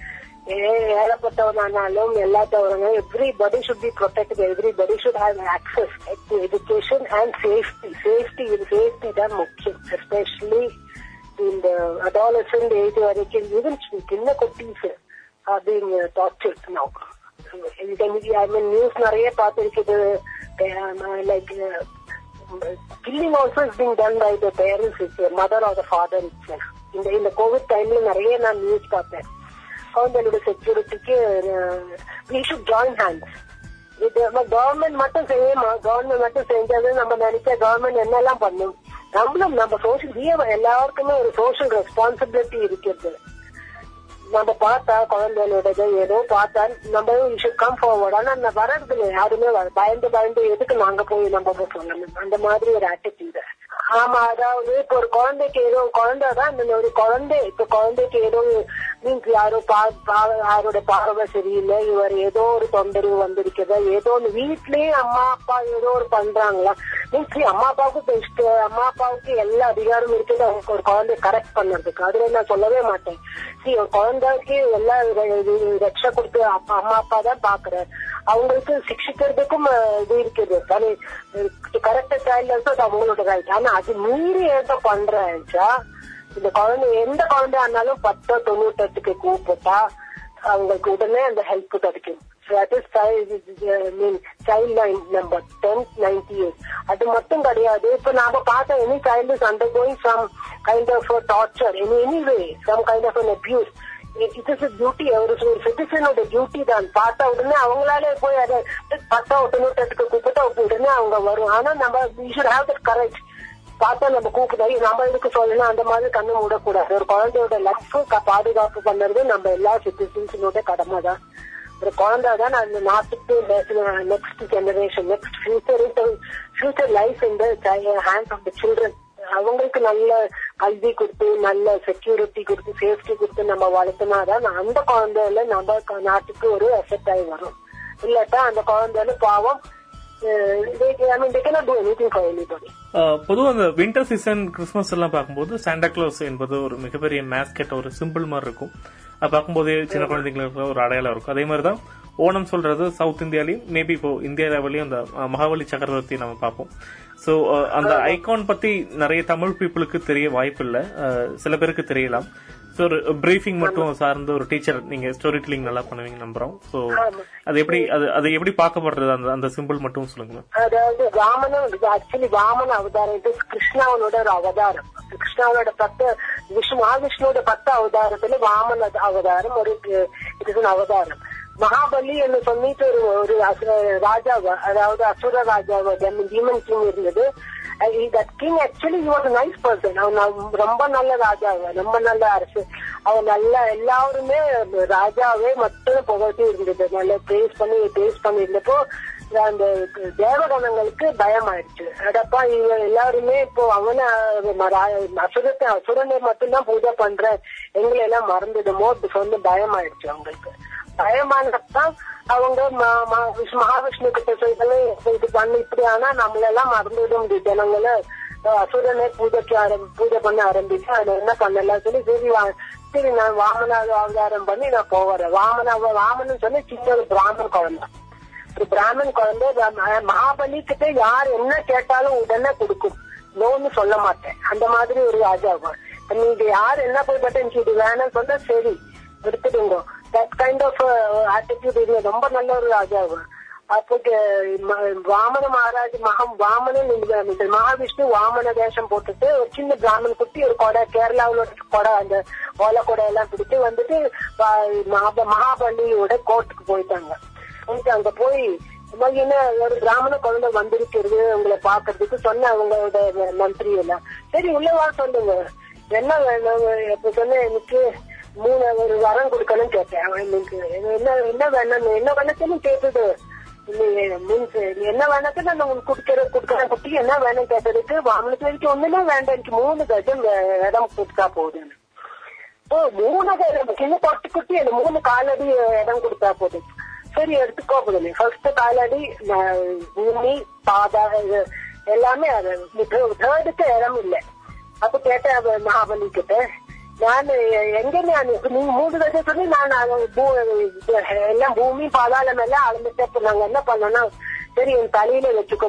ஏழப்பட்டவனானாலும் எல்லாத்தவங்க everybody should be protected everybody should have access to education and safety safety இது safety தான் முக்கியம் especially இந்த adolescent age வரைக்கும் even சின்ன குட்டீஸ் are being tortured no I mean news நிறைய பார்த்திருக்குது. Like killing also is being done by the parents it's mother or the father it's இந்த இந்த கோவிட் டைம்ல நிறைய நான் நியூஸ் பார்த்தேன். குழந்தைகளோட செக்யூரிட்டிக்கு வி ஷுட் ஜாயின் ஹேண்ட்ஸ் இது கவர்மெண்ட் மட்டும் செய்யுமா? கவர்மெண்ட் மட்டும் செஞ்சது நம்ம நினைச்ச கவர்மெண்ட் என்னெல்லாம் பண்ணும்? நம்மளும் நம்ம சோசியல் எல்லாருக்குமே ஒரு சோசியல் ரெஸ்பான்சிபிலிட்டி இருக்கிறது. நம்ம பார்த்தா குழந்தைகளோடது ஏதோ பார்த்தா நம்ம இஷ்யூ கம் ஃபார்வர்ட் ஆனா நான் வர்றது இல்லை யாருமே வர- பயந்து பயந்து எதுக்கு நாங்க போய் நம்ம சொல்லணும்? அந்த மாதிரி ஒரு ஆட்டிடியூட் ஆமா அதாவது இப்ப ஒரு குழந்தைக்கு ஏதோ குழந்தைதான் இந்த ஒரு குழந்தை. இப்ப குழந்தைக்கு ஏதோ மீன்ஸ் யாரோ பா- யாரோட பார்வை சரியில்லை. இவர் ஏதோ ஒரு தொந்தரவு வந்திருக்குதா ஏதோ ஒன்று வீட்லயே அம்மா அப்பா ஏதோ ஒரு பண்றாங்களா? மீன்ஸ் அம்மா அப்பாவுக்கு பெஸ்ட் அம்மா அப்பாவுக்கு எல்லா அதிகாரமும் இருக்குது அவங்க ஒரு குழந்தைய கரெக்ட் பண்ணுறதுக்கு. அதுல நான் சொல்லவே மாட்டேன். See ஒரு குழந்தைக்கு எல்லா ரட்சா கொடுத்து அப்பா அம்மா அப்பா தான் பாக்குறேன் அவங்களுக்கு சிக்ஷிக்கிறதுக்கும் இது இருக்குது. தனி கரெக்ட் சைல்டு அது அவங்களோட ரைட் ஆனா அது மீறி ஏதோ பண்றேன்ச்சா? இந்த குழந்தை எந்த குழந்தை ஆனாலும் பத்தோ தொண்ணூத்தெட்டுக்கு கூப்பிட்டா அவங்களுக்கு உடனே அந்த ஹெல்ப் கிடைக்கும். Address is mean child line number ten ninety eight அது மட்டும் கிடையாது. இப்ப நாம பார்த்த any child is undergoing some kind of torture any any way some kind of an abuse it is duty ஒரு ஒரு சிட்டிசனோட டியூட்டி தான். பார்த்தா உடனே அவங்களாலே போய் அதை பத்தா தொண்ணூத்தெட்டுக்கு கூப்பிட்டா உடனே அவங்க வரும். ஆனா நம்ம you should have that correct பார்த்தா நம்ம கூப்பிட்டு நம்ம இதுக்கு சொல்லணும்? அந்த மாதிரி கண்ணு மூடக்கூடாது. ஒரு குழந்தையோட லைஃப் பாதுகாப்பு பண்றது நம்ம எல்லா சிட்டிசன்ஸினோட கடமை தான் ஒரு குழந்தை தான் அந்த நாட்டுக்கு next generation next future future life இந்த ஹேண்ட்ஸ் ஆஃப் த சில்ட்ரன் அவங்களுக்கு நல்ல கல்வி கொடுத்து நல்ல செக்யூரிட்டி கொடுத்து சேஃப்டி கொடுத்து நம்ம வளர்த்தினாதான் அந்த குழந்தையில நம்ம நாட்டுக்கு ஒரு எஃபெக்ட் ஆகி வரும். இல்லாட்டா அந்த குழந்தையில பாவம் ஐ பொதுவாக அந்த வின்டர் சீசன் கிறிஸ்மஸ் எல்லாம் பார்க்கும்போது சாண்டா கிளாஸ் என்பது ஒரு மிகப்பெரிய மேஸ்கெட் ஒரு சிம்பிள் மாதிரி இருக்கும். அது பார்க்கும்போதே சின்ன குழந்தைங்களுக்கு ஒரு அடையாளம் இருக்கும். அதே மாதிரி தான் ஓணம் சொல்றது சவுத் இந்தியாலையும் மேபி இப்போ இந்தியா லெவலையும் அந்த மகாபலி சக்கரவர்த்தி நம்ம பார்ப்போம். சோ அந்த ஐகான் பத்தி நிறைய தமிழ் பீப்புளுக்கு தெரிய வாய்ப்பு இல்ல சில பேருக்கு தெரியலாம். சோ ஒரு பிரீஃபிங் மட்டும் சார்ந்த ஒரு டீச்சர் நீங்க ஸ்டோரி டெல்லிங் நல்லா பண்ணுவீங்க நம்புறோம். சோ அது எப்படி அது அது எப்படி பார்க்கப்படுறது? அந்த அந்த சிம்பிள் மட்டும் சொல்லுங்க. அதாவது வாமனம் ஆக்சுவலி வாமன அவதாரம். இது கிருஷ்ணாவனோட ஒரு அவதாரம். கிருஷ்ணாவோட பத்து விஷ்ணு மகாவிஷ்ணுவோட பத்து அவதாரத்துல வாமன அவதாரம் ஒரு இது அவதாரம். மகாபலி என்று சொல்லிட்டு ஒரு ஒரு ராஜா அதாவது அசுர ராஜா டீமன் கிங் இருந்தது. That king actually was nice person அவன் ரொம்ப நல்ல ராஜா ரொம்ப நல்ல அரசு. அவன் நல்ல எல்லாருமே ராஜாவே மட்டும் புகழ்த்தி இருந்தது. நல்ல பேஸ் பண்ணி பேஸ் பண்ணி இருந்தப்போ அந்த தேவகணங்களுக்கு பயம் ஆயிடுச்சு அடப்பா இவங்க எல்லாருமே இப்போ அவன அசுரத்தை அசுரனை மட்டும்தான் பூஜை பண்ற எங்களை எல்லாம் மறந்துடுமோ சொன்ன பயம் ஆயிடுச்சு அவங்களுக்கு. பயமானதான் அவங்க ம- மகாவிஷ்ணு கிட்ட சொல்லி இது பண்ணு இப்படி ஆனா நம்மள எல்லாம் மறந்துவிடும் ஜனங்களை அஹ் அசுரனை பூஜைக்கு ஆரம் பூஜை பண்ண ஆரம்பிச்சு அதை என்ன பண்ணலாம் சொல்லி சரி வா- சரி நான் வாமன அவதாரம் பண்ணி நான் போவேன் வாமன வாமனன் சொல்லி சின்ன ஒரு பிராமன் குழந்தை. ஒரு பிராமன் குழந்தை மகாபலி கிட்ட யார் என்ன கேட்டாலும் உடனே கொடுக்கும். நோன்னு சொல்ல மாட்டேன். அந்த மாதிரி ஒரு ராஜா நீங்க யார் என்ன போய் பட்ட எனக்கு இது வேணும்னு சொன்னா சரி எடுத்துடுங்க தட் கைண்ட் ஆஃப் ஆட்டிடியூட் இது ரொம்ப நல்ல ஒரு ராஜா அவன். அப்போ கே- வாமன மகாராஜ் மகம் வாமனன் இந்த- மகாவிஷ்ணு வாமன வேஷம் போட்டுட்டு ஒரு சின்ன பிராமணன் குட்டி ஒரு கொடை கேரளாவோட கொடை அந்த ஓலை கொடை எல்லாம் பிடிச்சு வந்துட்டு மகாபலியோட கோர்ட்டுக்கு போயிட்டாங்க. போயிட்டு அங்க போய் என்ன ஒரு பிராமண குழந்தை வந்திருக்கிறது உங்களை பாக்குறதுக்கு சொன்ன அவங்களோட மந்திரி எல்லாம். சரி உள்ளவா சொல்லுங்க. என்ன வேணும்? இப்ப சொன்ன எனக்கு மூணு ஒரு வரம் கொடுக்கணும்னு கேட்டேன். அவன் என்ன என்ன வேணும் என்ன வேணாச்சும் கேட்டது. மீன்ஸ் என்ன வேணாச்சும் நான் உங்களுக்கு குடுக்கிற குட்டி என்ன வேணும் கேட்டதுக்கு அவனுக்கு வரைக்கும் ஒண்ணுமே வேண்டாம். எனக்கு மூணு கஜம் இடம் கொடுத்தா போதும். ஓ மூணு கஜம் சின்ன பொட்டு குட்டி அந்த மூணு காலடி இடம் கொடுத்தா போதும். சரி எடுத்துக்கோ போதும். ஃபர்ஸ்ட் காலடி பூமி பாதா இது எல்லாமே அது. தேர்டுக்கு இடம் இல்லை. அப்ப கேட்டேன் மகாபலி கிட்ட நான் எங்க நான் இப்ப நீங்க மூணு கஜம் சொல்லி நான் பூ- எல்லாம் பூமி பாதாளம் எல்லாம் அளந்துட்டு அப்ப நாங்க என்ன பண்ணோம்னா சரி என் தலையில வச்சுக்கோ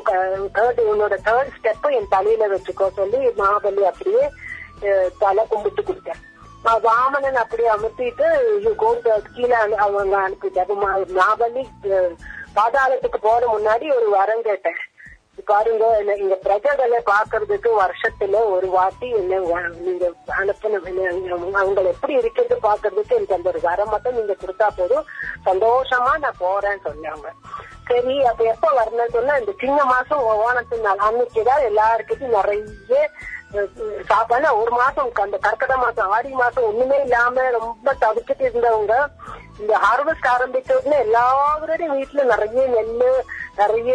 தேர்ட் உன்னோட தேர்ட் ஸ்டெப் என் தலையில வச்சுக்கோ சொல்லி மகாபலி அப்படியே தலை கும்பிட்டு கொடுத்தேன் நான் வாமனன் அப்படியே அமர்த்திட்டு இது கோட்டு கீழே அவங்க அனுப்பிட்டாரு மா- மகாபலி அஹ், பாதாளத்துக்கு போற முன்னாடி ஒரு வரம் கேட்டேன் பாருங்க என்ன பிரஜைகளை பாக்குறதுக்கு வருஷத்துல ஒரு வாட்டி என்ன நீங்க அனுப்பணும் என்ன அவங்களை எப்படி இருக்கிறது பாக்குறதுக்கு எனக்கு அந்த ஒரு வரம் மட்டும் நீங்க கொடுத்தா போதும். சந்தோஷமா நான் போறேன்னு சொன்னாங்க. சரி அப்ப எப்ப வரணும்னு சொன்னா இந்த சின்ன மாசம் ஓணத்து நாள் அன்னைக்குதான் எல்லாருக்கிட்டும் நிறைய சாப்பாடு. ஒரு மாசம் அந்த கர்க்கட மாசம் ஆடி மாசம் ஒண்ணுமே இல்லாம ரொம்ப தவிச்சிட்டு இருந்தவங்க இந்த ஹார்வெஸ்ட் ஆரம்பிச்ச உடனே எல்லாருடைய வீட்டுல நிறைய நெல்லு நிறைய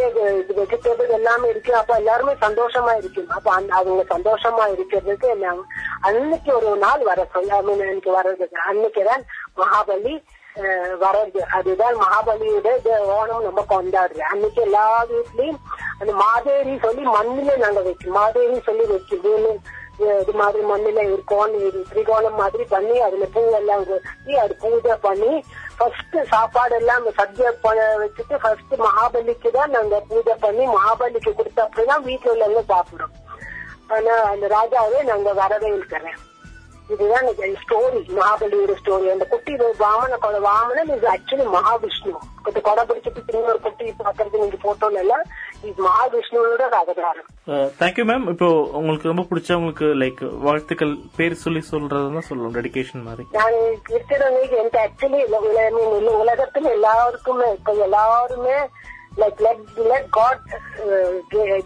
வெஜிடபிள் எல்லாமே இருக்கு. அப்ப எல்லாருமே சந்தோஷமா இருக்கும். அப்ப அவங்க சந்தோஷமா இருக்கிறதுக்கு என்ன அன்னைக்கு ஒரு நாள் வர சொல்ல I mean, எனக்கு வர்றதுக்கு அன்னைக்குதான் மகாபலி அஹ், வர்றது. அதுதான் மகாபலியோட ஓணம் நம்ம கொண்டாடுறது. அன்னைக்கு எல்லா வீட்லயும் அந்த மாதேரி சொல்லி மண்ணுல நாங்க வைக்கும். மாதேரி சொல்லி வைக்கும். இது மாதிரி மண்ணுல இருக்கும் திரிகோணம் மாதிரி பண்ணி அதுல பூ எல்லாம் வச்சு அது பூஜை பண்ணி ஃபர்ஸ்ட் சாப்பாடு எல்லாம் சத்யா ப- வச்சுட்டு ஃபர்ஸ்ட் மகாபலிக்கு தான் நாங்க பூஜை பண்ணி மகாபலிக்கு கொடுத்த அப்படிதான் வீட்டுல உள்ளவங்க சாப்பிடும் ஆனா அந்த ராஜாவே நாங்க வரவே இருக்கிறேன் இதுதான் ஸ்டோரி மகாபலியோட ஸ்டோரி அந்த குட்டி வாமன கொலை வாமனன் இது ஆக்சுவலி மகாவிஷ்ணு. கொஞ்சம் கொடை பிடிச்சிட்டு திரும்ப ஒரு குட்டி பாக்குறது நீங்க போட்டோம்ல எல்லாம் மகாவிஷ்ணுவோட அவதாரம் தேங்க்யூ மேம் இப்போ உங்களுக்கு ரொம்ப பிடிச்ச உங்களுக்கு லைக் வாழ்த்துக்கள் பேர் சொல்லி சொல்றதுன்னா சொல்லலாம் டெடிகேஷன் மாதிரி. நான் இருக்கிறவங்களுக்கு எனக்கு ஆக்சுவலி உலகத்துல எல்லாருக்குமே இப்ப எல்லாருமே like let let God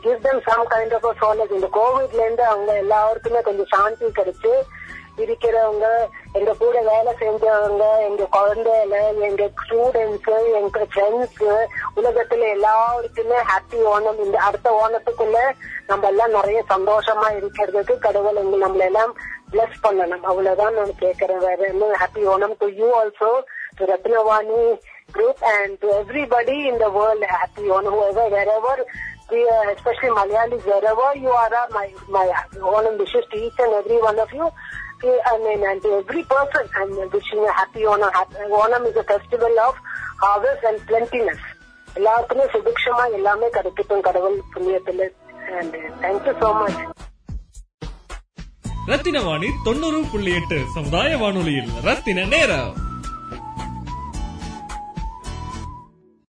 give them some kind of solace இந்த கோவிட்ல இருந்து அவங்க எல்லாருக்குமே கொஞ்சம் சாந்தி கிடைச்சு இருக்கிறவங்க எங்க கூட வேலை செஞ்சவங்க எங்க குழந்தைல எங்க ஸ்டூடெண்ட்ஸ் எங்க ஃப்ரெண்ட்ஸ் உலகத்துல எல்லாருக்குமே ஹாப்பி ஓணம். இந்த அடுத்த ஓணத்துக்குள்ள நம்ம எல்லாம் நிறைய சந்தோஷமா இருக்கிறதுக்கு கடவுள் எங்க நம்மள எல்லாம் பிளஸ் பண்ணணும். அவ்வளவுதான் நான் கேட்கறேன். வேற என்ன happy Onam to you also to Ratnavani group and to everybody in the world happy Onam whoever wherever we uh, especially Malayalis wherever you are my my my Onam wishes to each and every one of you. Uh, I mean and to every person I'm wishing a happy Onam happy, Onam is a festival of harvest and plentiness எல்லாருக்குமே சுபிக்ஷமா எல்லாமே கிடைக்கட்டும் கடவுள் புண்ணியத்துல and thank you so much Rathina Vani தொண்ணூறு புள்ளி எட்டு சமுதாய வானொலியில் ரத்தின நேரம்